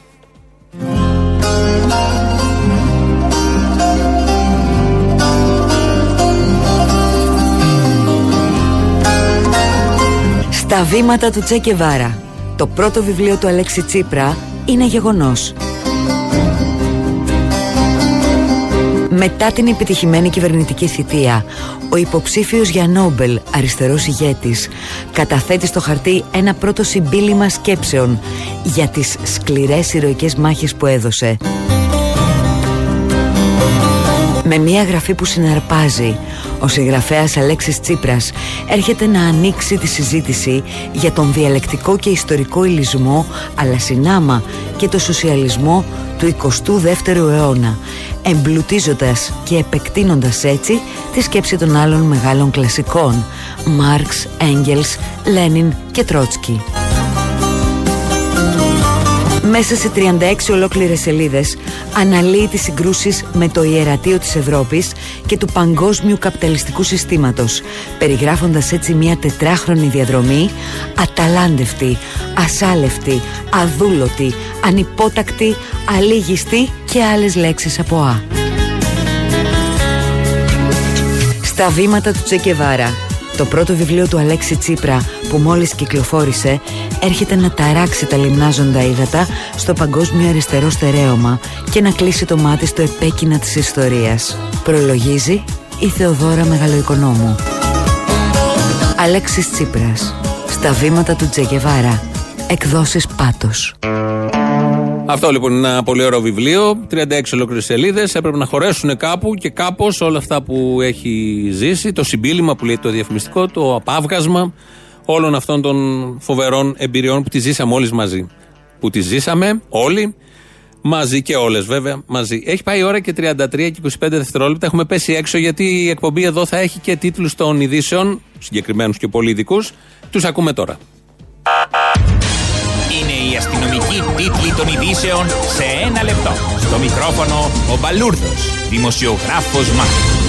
Στα βήματα του Τσέκε Βάρα. Το πρώτο βιβλίο του Αλέξη Τσίπρα είναι γεγονός. Μετά την επιτυχημένη κυβερνητική θητεία, ο υποψήφιος για Νόμπελ, αριστερός ηγέτης, καταθέτει στο χαρτί ένα πρώτο συμπίλημα σκέψεων για τις σκληρές ηρωικές μάχες που έδωσε. Με μια γραφή που συναρπάζει, ο συγγραφέας Αλέξης Τσίπρας έρχεται να ανοίξει τη συζήτηση για τον διαλεκτικό και ιστορικό ηλισμό αλλά συνάμα και το σοσιαλισμό του 22ου αιώνα εμπλουτίζοντας και επεκτείνοντας έτσι τη σκέψη των άλλων μεγάλων κλασικών Μάρξ, Έγγελς, Λένιν και Τρότσκι. Μέσα σε 36 ολόκληρες σελίδες αναλύει τις συγκρούσεις με το ιερατείο της Ευρώπης και του παγκόσμιου καπιταλιστικού συστήματος, περιγράφοντας έτσι μια τετράχρονη διαδρομή αταλάντευτη, ασάλευτη, αδούλωτη, ανυπότακτη, αλήγιστη και άλλες λέξεις από Α. Στα βήματα του Τσεκεβάρα το πρώτο βιβλίο του Αλέξη Τσίπρα που μόλις κυκλοφόρησε έρχεται να ταράξει τα λιμνάζοντα ύδατα στο παγκόσμιο αριστερό στερέωμα και να κλείσει το μάτι στο επέκεινα της ιστορίας. Προλογίζει η Θεοδόρα Μεγαλοοικονόμου. Αλέξης Τσίπρας. Στα βήματα του Τζεγεβάρα. Εκδόσεις Πάτος. Αυτό λοιπόν είναι ένα πολύ ωραίο βιβλίο. 36 ολόκληρες σελίδες. Έπρεπε να χωρέσουν κάπου και κάπως όλα αυτά που έχει ζήσει. Το συμπίλημα που λέει το διαφημιστικό, το απάβγασμα όλων αυτών των φοβερών εμπειριών που τη ζήσαμε όλοι μαζί. Που τη ζήσαμε όλοι μαζί και όλες βέβαια μαζί. Έχει πάει η ώρα και 33 και 25 δευτερόλεπτα. Έχουμε πέσει έξω γιατί η εκπομπή εδώ θα έχει και τίτλους των ειδήσεων, συγκεκριμένους και πολύ ειδικούς. Τους ακούμε τώρα. Αστυνομική τίτλη των ειδήσεων σε ένα λεπτό. Στο μικρόφωνο ο Μπαλούρδος, δημοσιογράφος Μάρκο.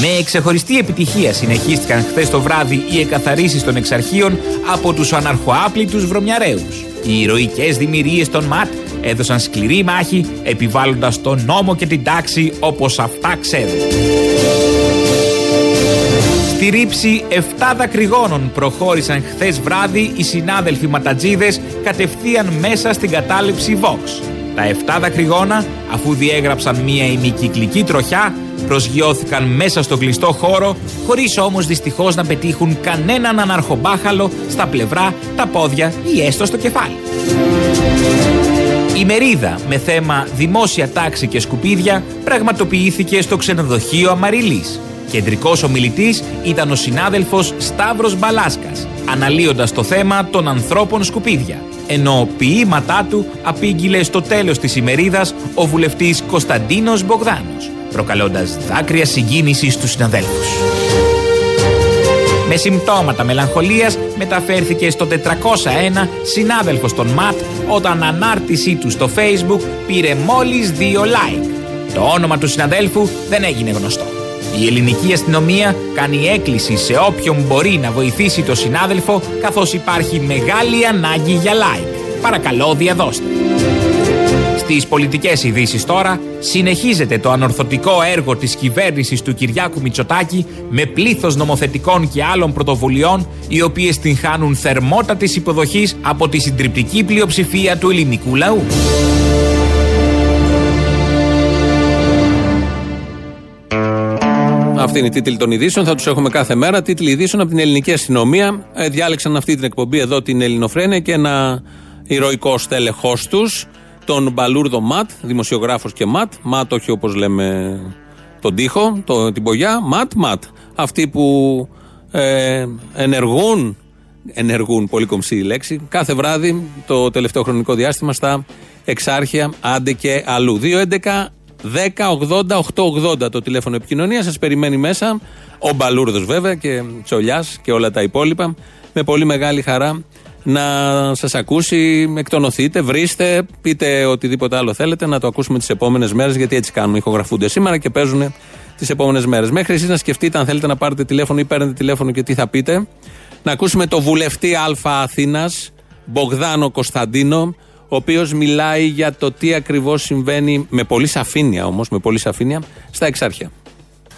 Με ξεχωριστή επιτυχία συνεχίστηκαν χθες το βράδυ οι εκαθαρίσεις των εξαρχείων από τους αναρχοάπλητους βρωμιαρέους. Οι ηρωικές δημιουργίες των ΜΑΤ έδωσαν σκληρή μάχη επιβάλλοντας τον νόμο και την τάξη όπως αυτά ξέρουν. Στη ρήψη 7 δακρυγόνων προχώρησαν χθες βράδυ οι συνάδελφοι ματατζίδες κατευθείαν μέσα στην κατάληψη Vox. Τα 7 δακρυγόνα, αφού διέγραψαν μία ημικυκλική τροχιά, προσγειώθηκαν μέσα στο κλειστό χώρο, χωρίς όμως δυστυχώς να πετύχουν κανέναν αναρχομπάχαλο στα πλευρά, τα πόδια ή έστω στο κεφάλι. Η μερίδα με θέμα δημόσια τάξη και σκουπίδια πραγματοποιήθηκε στο ξενοδοχείο Αμαριλής. Κεντρικός ομιλητής ήταν ο συνάδελφος Σταύρος Μπαλάσκας, αναλύοντας το θέμα των ανθρώπων σκουπίδια. Ενώ ποίηματά του απήγγειλε στο τέλος της ημερίδας ο βουλευτής Κωνσταντίνος Μπογδάνος, προκαλώντας δάκρυα συγκίνησης στους συναδέλφους. Με συμπτώματα μελαγχολίας μεταφέρθηκε στο 401 συνάδελφος των ΜΑΤ όταν ανάρτησή του στο facebook πήρε μόλις δύο like. Το όνομα του συναδέλφου δεν έγινε γνωστό. Η ελληνική αστυνομία κάνει έκκληση σε όποιον μπορεί να βοηθήσει το συνάδελφο καθώς υπάρχει μεγάλη ανάγκη για like. Παρακαλώ διαδώστε. Στις πολιτικές ειδήσεις τώρα συνεχίζεται το ανορθωτικό έργο της κυβέρνησης του Κυριάκου Μητσοτάκη με πλήθος νομοθετικών και άλλων πρωτοβουλειών οι οποίες την χάνουν θερμότατης υποδοχής από τη συντριπτική πλειοψηφία του ελληνικού λαού. Αυτή είναι η τίτλη των ειδήσεων. Θα τους έχουμε κάθε μέρα. Τίτλοι ειδήσεων από την ελληνική αστυνομία. Ε, διάλεξαν αυτή την εκπομπή εδώ την Ελληνοφρένεια και ένα ηρωικό στέλεχός τους, τον Μπαλούρδο Ματ, δημοσιογράφος και Ματ. Ματ, όχι όπως λέμε τον τοίχο, το, την πογιά. Ματ, Ματ. Αυτοί που ε, ενεργούν, ενεργούν, πολύ κομψή η λέξη, κάθε βράδυ το τελευταίο χρονικό διάστημα στα εξάρχεια, άντε και αλλού. 2.11 10-80-880 το τηλέφωνο επικοινωνίας. Σας περιμένει μέσα ο Μπαλούρδος βέβαια και Τσολιάς και όλα τα υπόλοιπα. Με πολύ μεγάλη χαρά να σας ακούσει, εκτονωθείτε, βρίστε, πείτε οτιδήποτε άλλο θέλετε, να το ακούσουμε τις επόμενες μέρες, γιατί έτσι κάνουμε. Ηχογραφούνται σήμερα και παίζουν τις επόμενες μέρες. Μέχρι εσείς να σκεφτείτε αν θέλετε να πάρετε τηλέφωνο ή παίρνετε τηλέφωνο και τι θα πείτε. Να ακούσουμε το βουλευτή Α Αθήνας, Μπογδάνο Κωνσταντίνο, ο οποίος μιλάει για το τι ακριβώς συμβαίνει με πολύ σαφήνεια όμως, με πολύ σαφήνεια, στα εξάρχεια.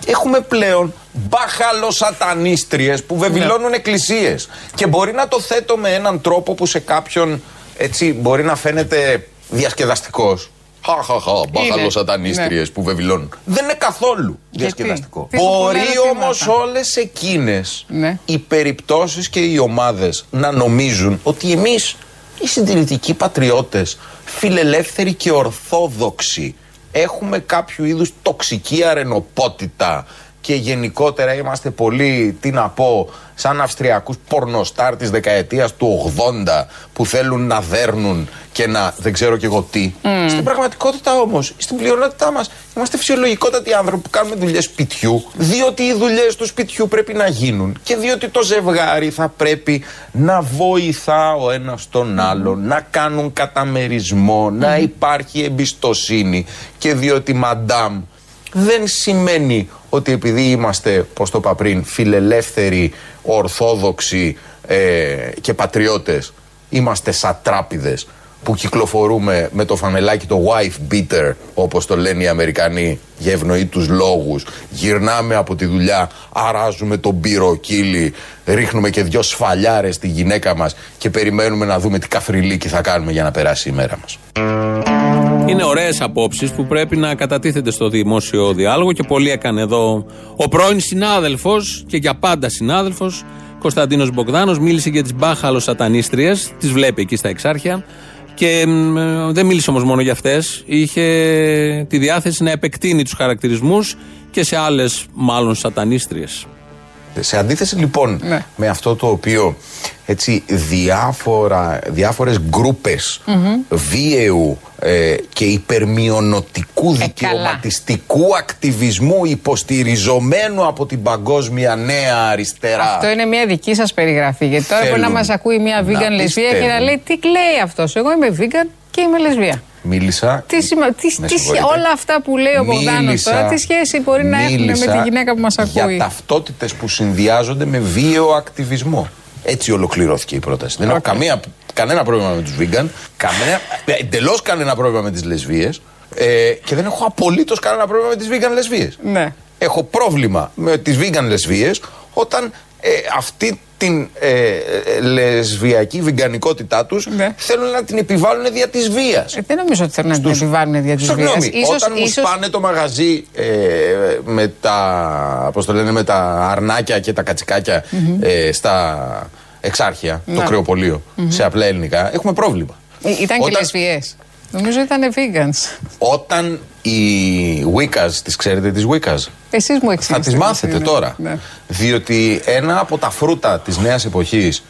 Έχουμε πλέον μπαχαλοσατανίστριες που βεβηλώνουν εκκλησίες και μπορεί να το θέτω με έναν τρόπο που σε κάποιον έτσι μπορεί να φαίνεται διασκεδαστικός. Χαχαχα, μπαχαλοσατανίστριες Ναι. που βεβηλώνουν. Δεν είναι καθόλου διασκεδαστικό. Τι σου Μπορεί πούνε όμως ερωτήματα. όλες εκείνες Ναι. οι περιπτώσεις και οι ομάδες να νομίζουν ότι εμείς οι συντηρητικοί πατριώτες, φιλελεύθεροι και ορθόδοξοι, έχουμε κάποιο είδους τοξική αρενοπότητα και γενικότερα είμαστε πολύ, τι να πω, σαν αυστριακούς πορνοστάρ της δεκαετίας του 80 που θέλουν να δέρνουν και να δεν ξέρω και εγώ τι. Στην πραγματικότητα όμως, στην πλειονότητά μας, είμαστε φυσιολογικότατοι άνθρωποι που κάνουμε δουλειές σπιτιού, διότι οι δουλειές του σπιτιού πρέπει να γίνουν και διότι το ζευγάρι θα πρέπει να βοηθά ο ένας τον άλλον, να κάνουν καταμερισμό, να υπάρχει εμπιστοσύνη και διότι μαντάμ δεν σημαίνει ότι επειδή είμαστε, πώς το είπα πριν, φιλελεύθεροι, ορθόδοξοι ε, και πατριώτες, είμαστε σατράπιδες που κυκλοφορούμε με το φανελάκι το wife beater, όπως το λένε οι Αμερικανοί, για ευνοήτους λόγους. Γυρνάμε από τη δουλειά, αράζουμε τον πυροκύλι, ρίχνουμε και δυο σφαλιάρες στη γυναίκα μας και περιμένουμε να δούμε τι καφριλίκι θα κάνουμε για να περάσει η μέρα μας. Είναι ωραίες απόψεις που πρέπει να κατατίθεται στο δημόσιο διάλογο και πολύ έκανε εδώ ο πρώην συνάδελφος και για πάντα συνάδελφος Κωνσταντίνος Μπογδάνος. Μίλησε για τις μπάχαλος σατανίστριες, τις βλέπει εκεί στα εξάρχεια. Και μ, ε, δεν μίλησε όμως μόνο για αυτές. Είχε τη διάθεση να επεκτείνει τους χαρακτηρισμούς και σε άλλες μάλλον σατανίστριες. Σε αντίθεση λοιπόν με αυτό το οποίο έτσι διάφορα, διάφορες γκρούπες βίαιου ε, και υπερμειονοτικού δικαιωματιστικού ακτιβισμού υποστηριζομένου από την παγκόσμια νέα αριστερά. Αυτό είναι μια δική σας περιγραφή. Γιατί τώρα μπορεί να Θέλουν μας ακούει μια να vegan λεσβία και να πιστεύουν. λέει τι λέει αυτός. Εγώ είμαι vegan και είμαι λεσβία. Μίλησα. Τι, σημα... τι, Με τι, συγχωρείτε. όλα αυτά που λέει ο Μπογδάνος Μίλησα- τώρα, τι σχέση μπορεί να έχουν με μίλησα τη γυναίκα που μας ακούει; Για ταυτότητες που συνδυάζονται με βίαιο ακτιβισμό. Έτσι ολοκληρώθηκε η πρόταση. Δεν έχω καμία, κανένα πρόβλημα με τους vegan, κανένα, εντελώς κανένα πρόβλημα με τις λεσβείε ε, και δεν έχω απολύτως κανένα πρόβλημα με τις vegan λεσβείε. Ναι. Έχω πρόβλημα με τις vegan λεσβείε όταν ε, αυτή την ε, ε, λεσβιακή βιγκανικότητά τους θέλουν να την επιβάλλουν δια της βίας. Ε, δεν νομίζω ότι θέλουν να την επιβάλλουν δια της βίας. Συγγνώμη, όταν μου σπάνε το μαγαζί ε, με τα, πώς το λένε, με τα αρνάκια και τα κατσικάκια ε, στα εξάρχεια, το Ναι. κρεοπολείο, σε απλά ελληνικά, έχουμε πρόβλημα. Ε, Ήταν και Όταν- λεσβιές. Νομίζω ήταν vegans. Όταν οι Wiccas, τις ξέρετε τις Wiccas, Εσείς μου θα εξηγήσετε. τις μάθετε ναι. τώρα. Ναι. Διότι ένα από τα φρούτα της νέας εποχής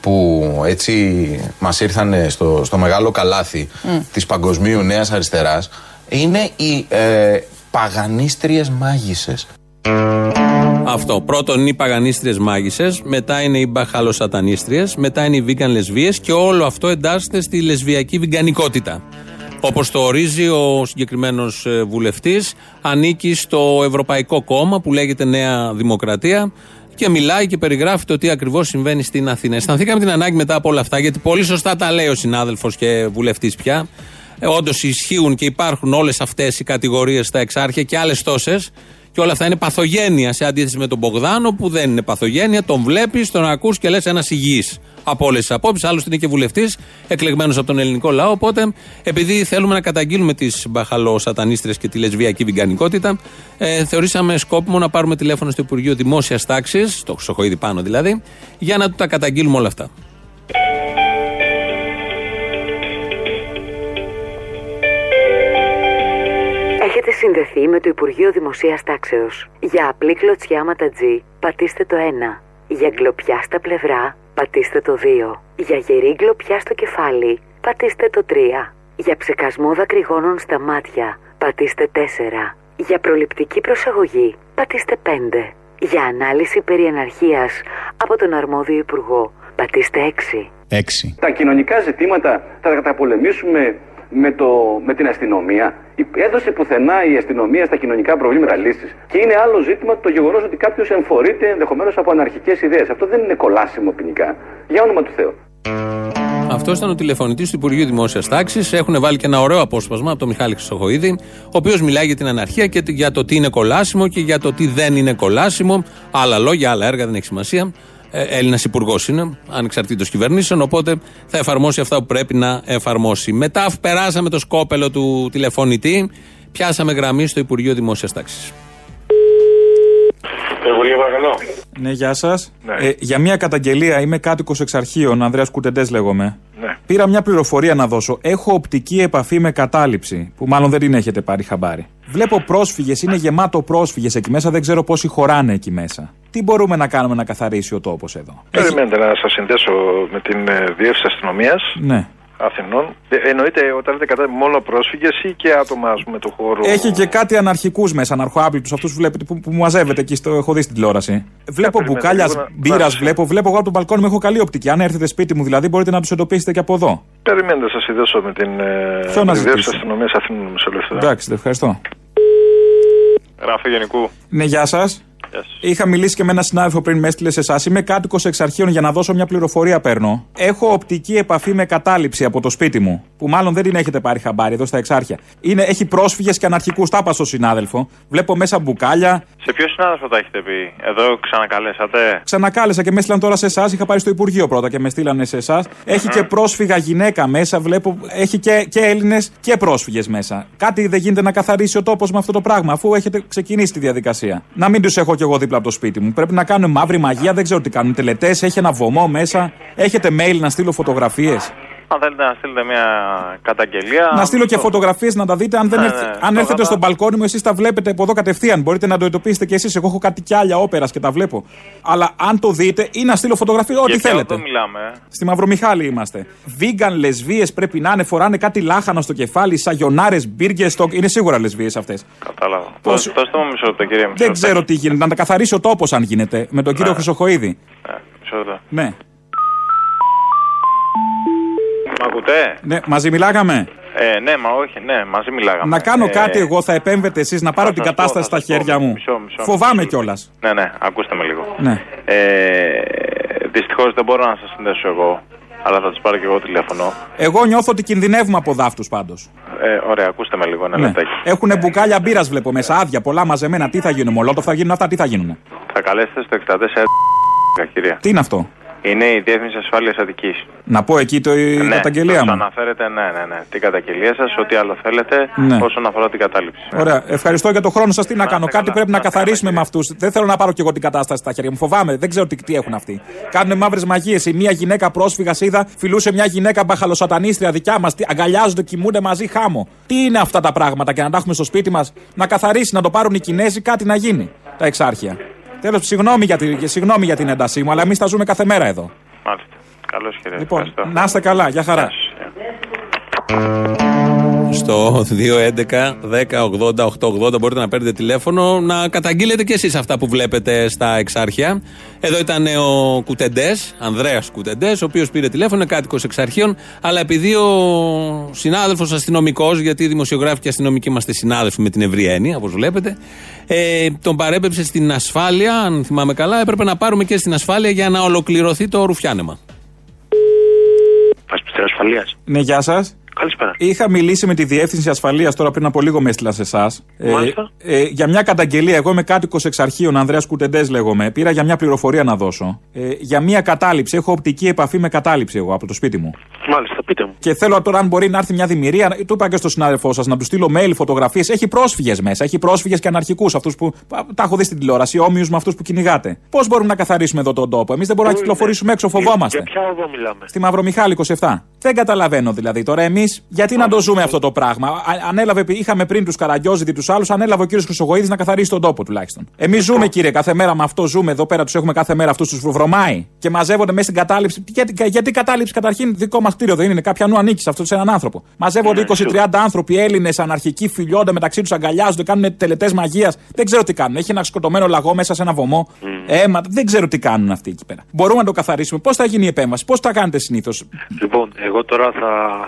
που έτσι μας ήρθαν στο, στο μεγάλο καλάθι Μμ. της παγκοσμίου νέας αριστεράς είναι οι ε, παγανίστριες μάγισσες. Αυτό. Πρώτον είναι οι παγανίστριες μάγισσες, μετά είναι οι μπαχαλοσατανίστριες, μετά είναι οι βίγκαν λεσβείε και όλο αυτό εντάσσεται στη λεσβιακή βιγκανικότητα. Όπως το ορίζει ο συγκεκριμένος βουλευτής, ανήκει στο Ευρωπαϊκό Κόμμα που λέγεται Νέα Δημοκρατία και μιλάει και περιγράφει το τι ακριβώς συμβαίνει στην Αθήνα. Αισθανθήκαμε την ανάγκη μετά από όλα αυτά, γιατί πολύ σωστά τα λέει ο συνάδελφος και βουλευτής πια. Ε, Όντως ισχύουν και υπάρχουν όλες αυτές οι κατηγορίες στα εξάρχεια και άλλες τόσες. Και όλα αυτά είναι παθογένεια σε αντίθεση με τον Μπογδάνο που δεν είναι παθογένεια. Τον βλέπεις, τον ακούς και λες ένας υγιής από όλες τις απόψεις. Άλλωστε είναι και βουλευτής, εκλεγμένος από τον ελληνικό λαό. Οπότε, επειδή θέλουμε να καταγγείλουμε τις μπαχαλοσατανίστρες και τη λεσβιακή βιγκανικότητα, ε, θεωρήσαμε σκόπιμο να πάρουμε τηλέφωνο στο Υπουργείο Δημόσιας Τάξης, το Χρυσοχοίδη πάνω δηλαδή, για να του τα καταγγείλουμε όλα αυτά. Έχετε συνδεθεί με το Υπουργείο Δημοσίας Τάξεως. Για απλή κλωτσιά ματατζή, πατήστε το 1. Για γκλοπιά στα πλευρά, πατήστε το 2. Για γερή γκλοπιά στο κεφάλι, πατήστε το 3. Για ψεκασμό δακρυγόνων στα μάτια, πατήστε 4. Για προληπτική προσαγωγή, πατήστε 5. Για ανάλυση περί αναρχίας από τον αρμόδιο Υπουργό, πατήστε 6. 6. Τα κοινωνικά ζητήματα θα τα καταπολεμήσουμε με, το, με την αστυνομία. Έδωσε πουθενά η αστυνομία στα κοινωνικά προβλήματα λύσει. Και είναι άλλο ζήτημα το γεγονός ότι κάποιος εμφορείται ενδεχομένως από αναρχικές ιδέες. Αυτό δεν είναι κολάσιμο ποινικά. Για όνομα του Θεού. Αυτός ήταν ο τηλεφωνητής του Υπουργείου Δημόσιας Τάξης. Έχουν βάλει και ένα ωραίο απόσπασμα από τον Μιχάλη Χρυσοχοίδη, ο οποίος μιλάει για την αναρχία και για το τι είναι κολάσιμο και για το τι δεν είναι κολάσιμο. Άλλα λόγια, άλλα έργα, δεν έχει σημασία. Ε, Έλληνας υπουργός είναι, ανεξαρτήτως κυβερνήσεων, οπότε θα εφαρμόσει αυτά που πρέπει να εφαρμόσει. Μετά περάσαμε το σκόπελο του τηλεφωνητή, πιάσαμε γραμμή στο Υπουργείο Δημόσιας Τάξης. Υπουργείο, παρακαλώ. Ναι, γεια σας. Ε, για μια καταγγελία, είμαι κάτοικος εξαρχείων, Ανδρέας Κουτεντές λέγομαι. Ναι. Πήρα μια πληροφορία να δώσω. Έχω οπτική επαφή με κατάληψη, που μάλλον δεν την έχετε πάρει χαμπάρι. Βλέπω πρόσφυγες, είναι γεμάτο πρόσφυγες εκεί μέσα, δεν ξέρω πόσοι χωράνε εκεί μέσα. Τι μπορούμε να κάνουμε να καθαρίσει ο τόπος εδώ; Περιμένετε να σας συνδέσω με την ε, Διεύθυνση Αστυνομίας Ναι. Αθηνών. Ε, εννοείται όταν λέτε κατά μόνο πρόσφυγες ή και άτομα ας πούμε, του χώρου. Έχει και κάτι αναρχικούς μέσα, αναρχοάπλητους, αυτούς που βλέπετε που, που μαζεύετε εκεί, στο, έχω δει στην τηλεόραση. Βλέπω περιμένετε μπουκάλιας λίγο να- μπύρας, να- βλέπω, βλέπω εγώ από τον μπαλκόνι μου έχω καλή οπτική. Αν έρθετε σπίτι μου δηλαδή, μπορείτε να τους εντοπίσετε και από εδώ. Περιμένετε να σας συνδέσω με την ε, Ποιο να τη Διεύθυνση ζητήσει; Αστυνομίας Αθηνών. Μισό λεπτό. Εντάξει, ευχαριστώ. Γράφει Γενικού. Ναι, γεια σα. Είχα μιλήσει και με έναν συνάδελφο πριν με έστειλες σε εσάς. Είμαι κάτοικος εξ αρχείων για να δώσω μια πληροφορία παίρνω. Έχω οπτική επαφή με κατάληψη από το σπίτι μου. Που μάλλον δεν την έχετε πάρει χαμπάρι εδώ στα εξάρχεια. Είναι, έχει πρόσφυγες και αναρχικούς. Τα είπα στο συνάδελφο. Βλέπω μέσα μπουκάλια. Σε ποιο συνάδελφο τα έχετε πει, εδώ ξανακαλέσατε; Ξανακάλεσα και με έστειλαν τώρα σε εσάς. Είχα πάει στο Υπουργείο πρώτα και με στείλανε σε εσάς. Έχει και πρόσφυγα γυναίκα μέσα. Βλέπω. Έχει και, και Έλληνες και πρόσφυγες μέσα. Κάτι δεν γίνεται να καθαρίσει ο τόπος με αυτό το πράγμα, αφού έχετε ξεκινήσει τη διαδικασία. Να μην τους έχω κι εγώ δίπλα από το σπίτι μου. Πρέπει να κάνουν μαύρη μαγεία, δεν ξέρω τι κάνουν. Τελετές, έχει ένα βωμό μέσα. Έχετε mail να στείλω φωτογραφίες. Αν θέλετε να στείλετε μια καταγγελία. Να στείλω και φωτογραφίες να τα δείτε. Αν, δεν Ναι, έρθ- ναι, αν το έρθετε κατά- στο μπαλκόνι μου, εσείς τα βλέπετε από εδώ κατευθείαν. Μπορείτε να το εντοπίσετε κι εσείς. Εγώ έχω κάτι κι άλλα όπερας και τα βλέπω. Αλλά αν το δείτε ή να στείλω φωτογραφίε, ό,τι Για ποιο θέλετε. αυτό μιλάμε. ε; Στη Μαυρομιχάλη είμαστε. Βίγκαν λεσβείε πρέπει να είναι, φοράνε κάτι λάχανο στο κεφάλι, σαγιονάρες, μπίργκες, στο... Είναι σίγουρα λεσβείε αυτές. Κατάλαβα. Πώς- Δώστε δώστε μου μισό λεπτό, κύριε. Μισό Δεν λεπτό. ξέρω τι γίνεται. Να τα καθαρίσει ο τόπος αν γίνεται. Με τον κύριο Ναι. Χρυσοχοίδη. Ε, Μισό λεπτό. Ναι. Μ' ακούτε; ναι. Μαζί μιλάγαμε; Ε, ναι, μα όχι, ναι, μαζί μιλάγαμε. Να κάνω Ε, κάτι εγώ, θα επέμβετε εσείς να πάρω θα την σας πω, κατάσταση θα στα σας πω. χέρια μου. Μισό, μισό, Φοβάμαι μισό. κιόλας. Ναι, ναι, ακούστε με λίγο. Ναι. Ε, Δυστυχώς δεν μπορώ να σας συνδέσω εγώ. Αλλά θα τους πάρω και εγώ τηλέφωνο. Εγώ νιώθω ότι κινδυνεύουμε από δάφτους πάντως. Ε, ωραία, ακούστε με λίγο ένα Ναι. λεπτάκι. Έχουν μπουκάλια μπύρας, βλέπω μέσα, άδεια, πολλά μαζεμένα. Τι θα γίνουν, Μολότοφ θα γίνουν αυτά, τι θα γίνουν. Θα καλέσετε στο 64 κυρία. Τι είναι αυτό; Είναι η Διεύθυνση Ασφάλειας Αττικής. Να πω εκεί το, η ναι, καταγγελία θα μου. αναφέρετε, ναι, ναι, ναι. Την καταγγελία σας, ό,τι άλλο θέλετε Ναι. όσον αφορά την κατάληψη. Ωραία. Ευχαριστώ για το χρόνο σας. Τι να κάνω. Κάτι καλά, πρέπει να να είστε καθαρίσουμε με αυτούς. Δεν θέλω να πάρω κι εγώ την κατάσταση στα χέρια μου. Φοβάμαι. Δεν ξέρω τι, τι έχουν αυτοί. Κάνουν μαύρες μαγείες. Η μία γυναίκα πρόσφυγα είδα φιλούσε μια γυναίκα μπαχαλοσατανίστρια δικιά μας. Αγκαλιάζονται, κοιμούνται μαζί χάμω. Τι είναι αυτά τα πράγματα και να τα έχουμε στο σπίτι μας; Να καθαρίσει, να το πάρουν οι Κινέζοι, κάτι να γίνει. Τα εξάρχεια. Τέλος, συγγνώμη, για τη- συγγνώμη για την έντασή μου, αλλά εμείς τα ζούμε κάθε μέρα εδώ. Μάλιστα. Καλώς κύριε. Λοιπόν, Ευχαριστώ. να είστε καλά. Γεια χαρά. Στο 211-1080-880 μπορείτε να παίρνετε τηλέφωνο να καταγγείλετε και εσείς αυτά που βλέπετε στα εξάρχεια. Εδώ ήταν ο Κουτεντές, Ανδρέας Κουτεντές, ο οποίος πήρε τηλέφωνο, είναι κάτοικος εξαρχείων, αλλά επειδή ο συνάδελφος αστυνομικός, γιατί οι δημοσιογράφοι και αστυνομικοί είμαστε συνάδελφοι με την ευρία έννοια, όπως βλέπετε, ε, τον παρέπεψε στην ασφάλεια. Αν θυμάμαι καλά, έπρεπε να πάρουμε και στην ασφάλεια για να ολοκληρωθεί το ρουφιάνεμα. Ασπιστρία ασφαλεία. Ναι, γεια σας. Καλησπέρα. Είχα μιλήσει με τη διεύθυνση ασφαλείας τώρα πριν από λίγο με έστειλα σε εσάς. Μάλιστα. Ε, για μια καταγγελία. Εγώ είμαι κάτοικος εξαρχείων, Ανδρέας Κουτεντές λέγομαι. Πήρα για μια πληροφορία να δώσω. Ε, για μια κατάληψη. Έχω οπτική επαφή με κατάληψη εγώ από το σπίτι μου. Μάλιστα, πείτε μου. Και θέλω τώρα, αν μπορεί να έρθει μια δημιουργία, του είπα και στον συνάδελφό σας, να του στείλω mail, φωτογραφίες. Έχει πρόσφυγες μέσα. Έχει πρόσφυγες και αναρχικούς. Αυτούς που. α, Τα έχω δει στην τηλεόραση, όμοιους με αυτούς που κυνηγάτε. Πώς μπορούμε να καθαρίσουμε εδώ τον τόπο; Εμείς δεν μπορούμε να κυκλοφορήσουμε έξω, φοβόμαστε. Για ποια οδό μιλάμε; Στη Μαυρομιχάλη 27. Δεν καταλαβαίνω δηλαδή τώρα εμείς γιατί να το ζούμε αυτό το πράγμα. Α, ανέλαβε, είχαμε πριν τους Καραγκιόζητη τους άλλους, ανέλαβε ο κύριος Χρυσογοίδη να καθαρίσει τον τόπο τουλάχιστον. Εμείς ζούμε κύριε, κάθε μέρα με αυτό ζούμε. Εδώ πέρα τους έχουμε κάθε μέρα αυτούς τους βρωμάει και μαζεύονται μέσα στην κατάληψη. Γιατί, γιατί κατάληψη καταρχήν δικό μας κτίριο δεν είναι. Κάποια νου ανήκει αυτό σε έναν άνθρωπο. Μαζεύονται 20-30 άνθρωποι Έλληνες, αναρχικοί, φιλιώνται μεταξύ τους, αγκαλιάζονται, κάνουν τελετές μαγείας. Δεν ξέρω τι κάνουν. Έχει ένα σκοτωμένο λαγό μέσα σε ένα βωμό. Αίμα. Δεν ξέρω τι κάνουν αυτοί εκεί πέρα. Μπορούμε να το καθαρίσουμε. Πώς θα γίνει η επέμβαση, πώς θα κάνετε συνήθως; Λοιπόν, εγώ τώρα θα,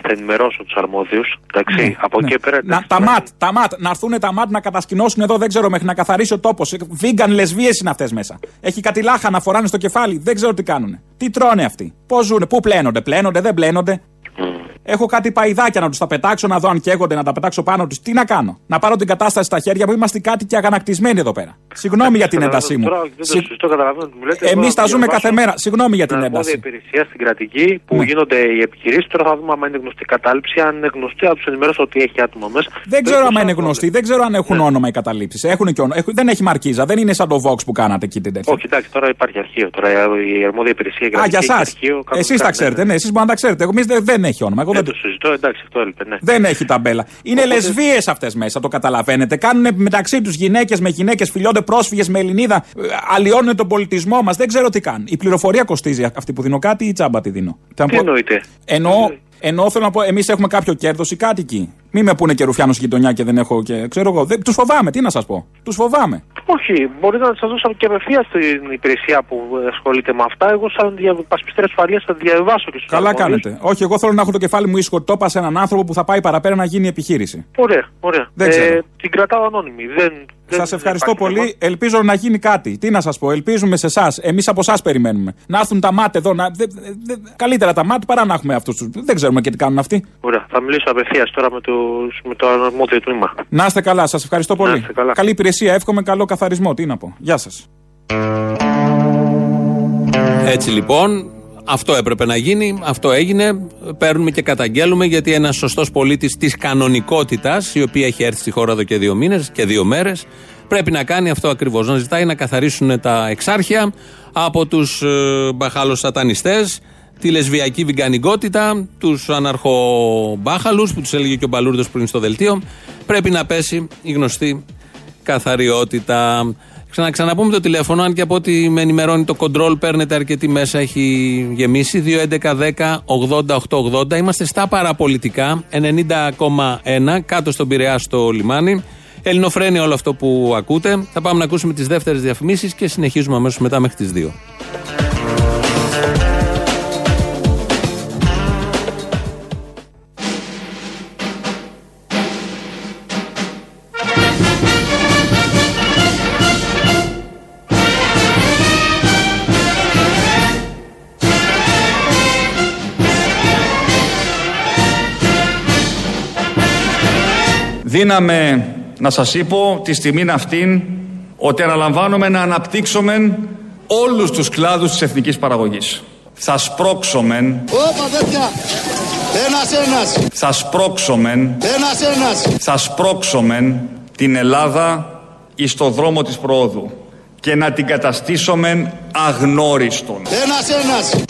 θα ενημερώσω τους αρμόδιους. Εντάξει, από εκεί και πέρα. Ναι. Να, τα ματ, τα ματ, να έρθουν τα ματ να κατασκηνώσουν εδώ, δεν ξέρω, μέχρι να καθαρίσει ο τόπος. Vegan λεσβείε είναι αυτές μέσα. Έχει κάτι λάχα να φοράνε στο κεφάλι, δεν ξέρω τι κάνουν. Τι τρώνε αυτοί, πώς ζουν, πού πλένονται, πλένονται, δεν πλένονται; Έχω κάτι παϊδάκια να τους τα πετάξω, να δω αν καίγονται, να τα πετάξω πάνω τους. Τι να κάνω; Να πάρω την κατάσταση στα χέρια μου, είμαστε κάτι και αγανακτισμένοι εδώ πέρα. Συγγνώμη για την έντασή μου. Τώρα, δεν το συζητώ, καταλαβαίνω τι μου λέτε. Εμείς Εγώ τα θα ζούμε διαβάσω κάθε μέρα. Συγγνώμη για την την αρμόδια ένταση. υπηρεσία στην κρατική που Ναι. γίνονται οι επιχειρήσεις. Τώρα θα δούμε αν είναι γνωστή κατάληψη. Αν είναι γνωστή, θα τους ενημερώσω ότι έχει άτομα μέσα. Δεν ξέρω αν είναι γνωστοί, δεν ξέρω αν έχουν όνομα οι καταλήψεις. Έχουν και όνομα. Έχουν- Δεν έχει μαρκίζα, δεν είναι σαν το Vox που κάνατε εκεί την τέτοια. Όχι, εντάξει, τώρα υπάρχει αρχείο. Τώρα η αρμόδια υπηρεσία η Α, κρατική για έχει εσά. αρχείο, κανονικά, Εσείς τα ναι, ξέρετε, ναι. ναι, εσείς μπορεί να τα ξέρετε. Εμείς δεν, δεν έχει όνομα. Εγώ Δεν δεν, το συζητώ, εντάξει, αυτό έλειπε, ναι. δεν έχει ταμπέλα. Είναι Οπότε- λεσβείε αυτές μέσα, το καταλαβαίνετε. Κάνουν μεταξύ τους γυναίκες με γυναίκες, φιλιώνται πρόσφυγες με Ελληνίδα, ε, αλλοιώνουν τον πολιτισμό μας. Δεν ξέρω τι κάνουν. Η πληροφορία κοστίζει αυτή που δίνω κάτι ή τσάμπα τη δίνω. Θα Τι πω- εννοείται. Εννοώ, εννοώ θέλω να πω, εμείς έχουμε κάποιο κέρδος οι κάτοικοι. Μη με πούνε και ρουφιάνος γειτονιά και δεν έχω και. ξέρω εγώ. Τους φοβάμαι, τι να σας πω. Τους φοβάμαι. Όχι, μπορείτε να σας δώσω και απευθεία στην υπηρεσία που ασχολείται με αυτά. Εγώ, σαν διαπασπιστή ασφαλείας, θα διαβάσω και στους Καλά κάνετε. Όχι, εγώ θέλω να έχω το κεφάλι μου ήσυχο. Το είπα σε έναν άνθρωπο που θα πάει παραπέρα να γίνει επιχείρηση. Ωραία, ωραία. Δεν ξέρω. Ε, την κρατάω ανώνυμη. Δεν, δεν Σας ευχαριστώ υπάρχει πολύ. Ελπίζω να γίνει κάτι. Τι να σας πω, ελπίζουμε σε εσάς. Εμείς από εσάς περιμένουμε. Να έρθουν τα μάτ εδώ. Να... δε- δε- καλύτερα τα μάτ παρά να έχουμε αυτούς τους. Δεν ξέρουμε και τι κάνουν αυτοί. Ωραία, θα μιλήσω απευθείας τώρα με, τους, με το αρμόδιο τμήμα. Να είστε καλά, σας ευχαριστώ πολύ. είστε καλά. Καλή υπηρεσία, εύχομαι καλό καθαρισμό. Τι να πω. Γεια σας. Έτσι λοιπόν, αυτό έπρεπε να γίνει, αυτό έγινε. Παίρνουμε και καταγγέλουμε γιατί ένας σωστός πολίτης της κανονικότητας, η οποία έχει έρθει στη χώρα εδώ και δύο μήνες και δύο μέρες, πρέπει να κάνει αυτό ακριβώς. Να ζητάει να καθαρίσουν τα εξάρχεια από τους ε, μπαχαλοσατανιστέ, τη λεσβιακή βιγκανικότητα, τους αναρχομπάχαλους που τους έλεγε και ο Μπαλούρδος πριν στο δελτίο. Πρέπει να πέσει η γνωστή καθαριότητα. Ξανα, ξαναπούμε το τηλέφωνο, αν και από ό,τι με ενημερώνει το κοντρόλ, παίρνετε αρκετή μέσα, έχει γεμίσει. 2.11.10.80.880. Είμαστε στα παραπολιτικά, 90,1 κάτω στον Πειραιά στο λιμάνι. Ελληνοφρένει όλο αυτό που ακούτε. Θα πάμε να ακούσουμε τις δεύτερες διαφημίσεις και συνεχίζουμε αμέσως μετά μέχρι τις 2. Δύναμε να σας είπω τη στιγμή αυτήν ότι αναλαμβάνουμε να αναπτύξουμε όλους τους κλάδους της εθνικής παραγωγής. Θα σπρώξομεν, Όπα τέτοια. Ένας ένας. θα σπρώξομεν, Ένας ένας. θα σπρώξομεν την Ελλάδα εις το δρόμο της προόδου και να την καταστήσομεν αγνώριστον. Ένας ένας.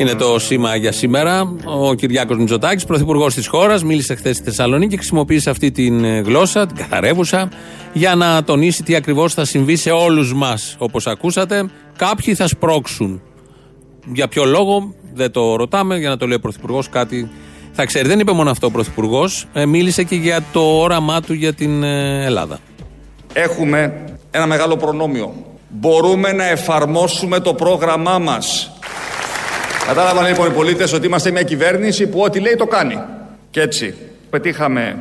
Είναι το σήμα για σήμερα. Ο Κυριάκος Μητσοτάκης, πρωθυπουργός της χώρας, μίλησε χθες στη Θεσσαλονίκη και χρησιμοποίησε αυτή την ε, γλώσσα, την καθαρεύουσα, για να τονίσει τι ακριβώς θα συμβεί σε όλους μας. Όπως ακούσατε, κάποιοι θα σπρώξουν. Για ποιο λόγο δεν το ρωτάμε, για να το λέει ο Πρωθυπουργός κάτι θα ξέρει. Δεν είπε μόνο αυτό ο Πρωθυπουργός, μίλησε και για το όραμά του για την ε, Ελλάδα. Έχουμε ένα μεγάλο προνόμιο. Μπορούμε να εφαρμόσουμε το πρόγραμμά μας. Κατάλαβαν λοιπόν οι πολίτες ότι είμαστε μια κυβέρνηση που ό,τι λέει το κάνει. Και έτσι πετύχαμε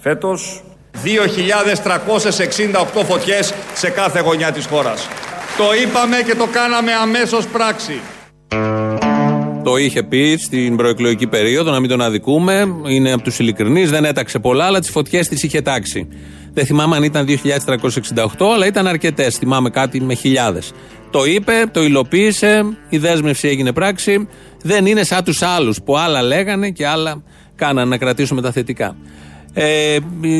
φέτος 2.368 φωτιές σε κάθε γωνιά της χώρας. Το είπαμε και το κάναμε αμέσως πράξη. Το είχε πει στην προεκλογική περίοδο, να μην τον αδικούμε. Είναι από τους ειλικρινείς, δεν έταξε πολλά, αλλά τις φωτιές τι είχε τάξει. Δεν θυμάμαι αν ήταν 2.368, αλλά ήταν αρκετές. Θυμάμαι κάτι με χιλιάδες. Το είπε, το υλοποίησε, η δέσμευση έγινε πράξη. Δεν είναι σαν τους άλλους που άλλα λέγανε και άλλα κάνανε να κρατήσουμε τα θετικά. Ε,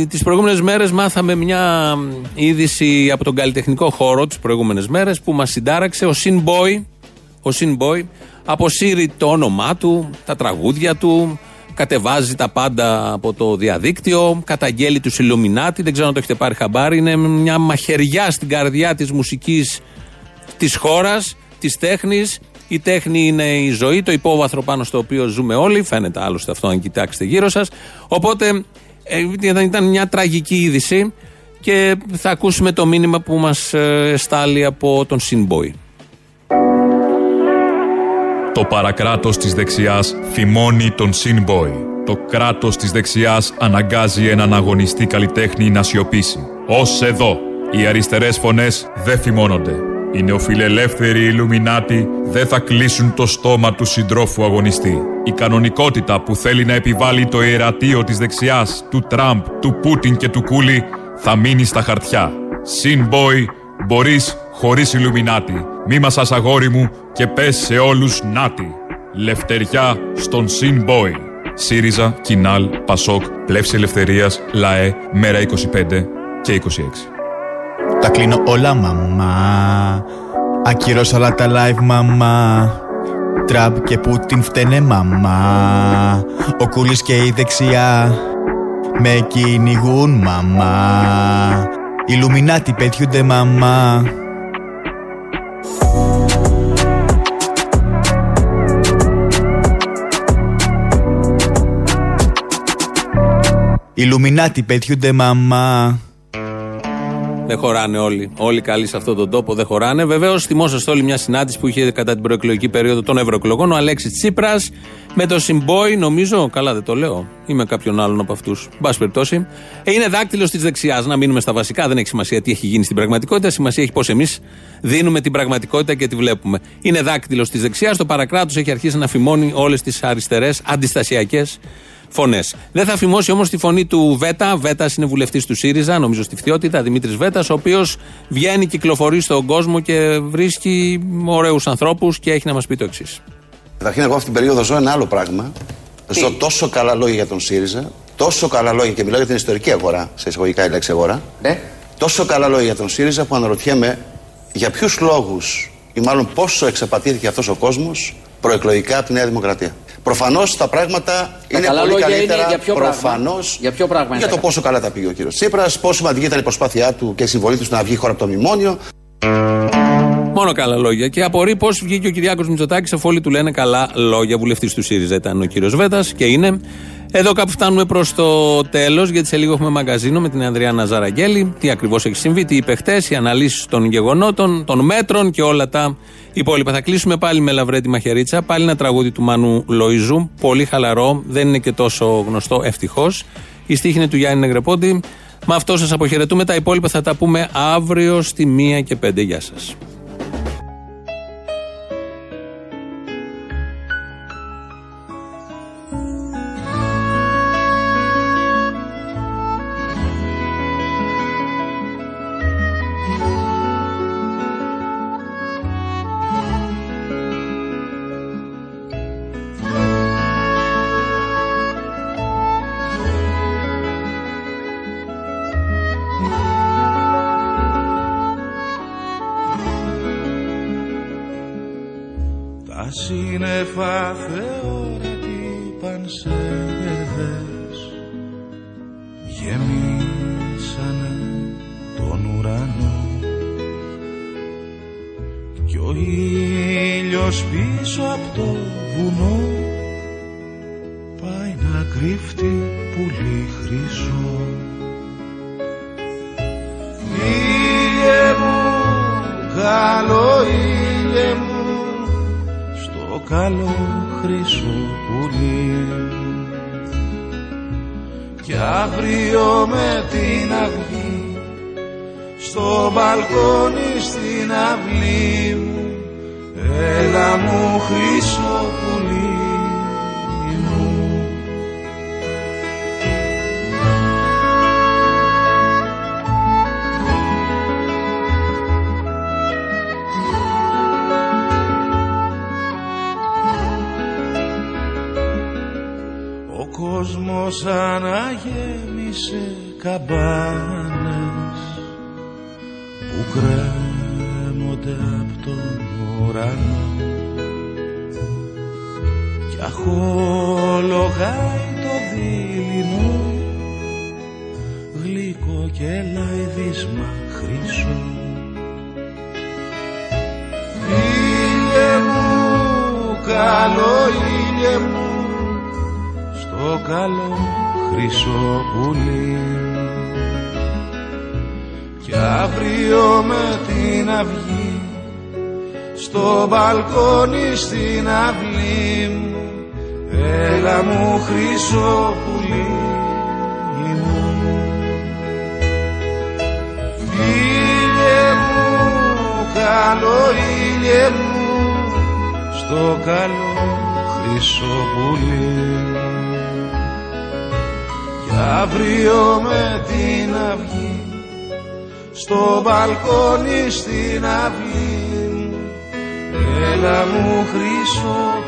τις προηγούμενες μέρες μάθαμε μια είδηση από τον καλλιτεχνικό χώρο τις προηγούμενες μέρες που μας συντάραξε ο Sinboy ο Sinboy αποσύρει το όνομά του, τα τραγούδια του, κατεβάζει τα πάντα από το διαδίκτυο, καταγγέλει τους Ιλουμινάτη, δεν ξέρω αν το έχετε πάρει χαμπάρι, είναι μια μαχαιριά στην καρδιά της μουσικής της χώρας, της τέχνης. Η τέχνη είναι η ζωή, το υπόβαθρο πάνω στο οποίο ζούμε όλοι, φαίνεται άλλωστε αυτό αν κοιτάξετε γύρω σας. Οπότε ε, ήταν μια τραγική είδηση και θα ακούσουμε το μήνυμα που μας ε, στάλει από τον Sinboy. Το παρακράτος της δεξιάς θυμώνει τον Sinboy. Το κράτος της δεξιάς αναγκάζει έναν αγωνιστή καλλιτέχνη να σιωπήσει. Ως εδώ, οι αριστερές φωνές δεν θυμώνονται. Οι νεοφιλελεύθεροι Ιλουμινάτοι δεν θα κλείσουν το στόμα του συντρόφου αγωνιστή. Η κανονικότητα που θέλει να επιβάλλει το ιερατείο της δεξιάς, του Τραμπ, του Πούτιν και του Κούλι θα μείνει στα χαρτιά. Sinboy, μπορείς χωρίς Ιλουμινάτη. Μη μας αγόρι μου και πες σε όλους νάτι. Λευτεριά στον Sinboy. ΣΥΡΙΖΑ, Κινάλ, Πασόκ, Πλεύση Ελευθερίας, ΛΑΕ, Μέρα 25 και 26. Τα κλείνω όλα μαμά Ακυρώσα όλα τα live μαμά Τραμπ και Πούτιν φταίνε μαμά Ο Κούλης και η δεξιά Με κυνηγούν μαμά Ιλουμινάτι πετιούνται μαμά Ιλουμινάτι πετιούνται μαμά Δεν χωράνε όλοι. Όλοι καλοί σε αυτόν τον τόπο δεν χωράνε. Βεβαίως, θυμόσαστε όλοι μια συνάντηση που είχε κατά την προεκλογική περίοδο των ευρωεκλογών ο Αλέξης Τσίπρας με τον Συμπόη, νομίζω. Καλά, δεν το λέω. Ή με κάποιον άλλον από αυτούς. Μπα περιπτώσει. Ε, είναι δάκτυλος της δεξιάς. Να μείνουμε στα βασικά. Δεν έχει σημασία τι έχει γίνει στην πραγματικότητα. Σημασία έχει πώς εμείς δίνουμε την πραγματικότητα και τη βλέπουμε. Είναι δάκτυλος της δεξιάς. Το παρακράτος έχει αρχίσει να φημώνει όλες τις αριστερές αντιστασιακές φωνές. Δεν θα φημώσει όμως τη φωνή του Βέτα. Βέτας είναι βουλευτής του ΣΥΡΙΖΑ, νομίζω στη φτιότητα, Δημήτρης Βέτας, ο οποίος βγαίνει, κυκλοφορεί στον κόσμο και βρίσκει ωραίους ανθρώπους και έχει να μας πει το εξής. Καταρχήν, εγώ αυτή την περίοδο ζω ένα άλλο πράγμα. Ζω τόσο καλά λόγια για τον ΣΥΡΙΖΑ, τόσο καλά λόγια και μιλάω για την ιστορική αγορά, σε εισαγωγικά η λέξη αγορά. Ναι. Τόσο καλά λόγια για τον ΣΥΡΙΖΑ που αναρωτιέμαι για ποιους λόγους ή μάλλον πόσο εξαπατήθηκε αυτός ο κόσμος προεκλογικά από τη Νέα Δημοκρατία. Προφανώς τα πράγματα είναι καλά πολύ λόγια καλύτερα. είναι για ποιο πράγμα; προφανώς, Για ποιο πράγμα είναι για τα το πόσο καλά τα πήγε ο κύριος Τσίπρας, πόσο σημαντική ήταν η προσπάθειά του και η συμβολή του στο να βγει η χώρα από το μνημόνιο. Μόνο καλά λόγια. Και απορεί πώς βγήκε ο Κυριάκος Μητσοτάκης αφού όλοι του λένε καλά λόγια. Βουλευτής του ΣΥΡΙΖΑ ήταν ο κύριος Βέτας και είναι. Εδώ κάπου φτάνουμε προς το τέλος, γιατί σε λίγο έχουμε μαγκαζίνο με την Ανδριάνα Ζαραγγέλη. Τι ακριβώς έχει συμβεί, τι είπε χτες, οι αναλύσεις των γεγονότων, των μέτρων και όλα τα υπόλοιπα. Θα κλείσουμε πάλι με Λαβρέτη Μαχαιρίτσα, πάλι ένα τραγούδι του Μάνου Λοϊζού. Πολύ χαλαρό, δεν είναι και τόσο γνωστό, ευτυχώς. Η στίχη είναι του Γιάννη Νεγρεπόντη. Με αυτό σας αποχαιρετούμε. Τα υπόλοιπα θα τα πούμε αύριο στη 1 και 5. Γεια σας. Ο κόσμος αναγέμισε καμπάνες που κρέμονται από τον ουρανό. Κι αχολογάει το δειλινό γλυκό και λαϊδίσμα χρυσό Ήλιε μου, καλό ήλιε μου στο καλό χρυσό πουλί. Κι αύριο με την αυγή στο μπαλκόνι στην αυλή μου έλα μου χρυσό πουλί μου. Ήλιε μου, καλό ήλιε μου στο καλό χρυσό πουλί. κι αύριο με την αυγή στο μπαλκόνι στην αυλή. Μου έλα μου χρυσό πουλί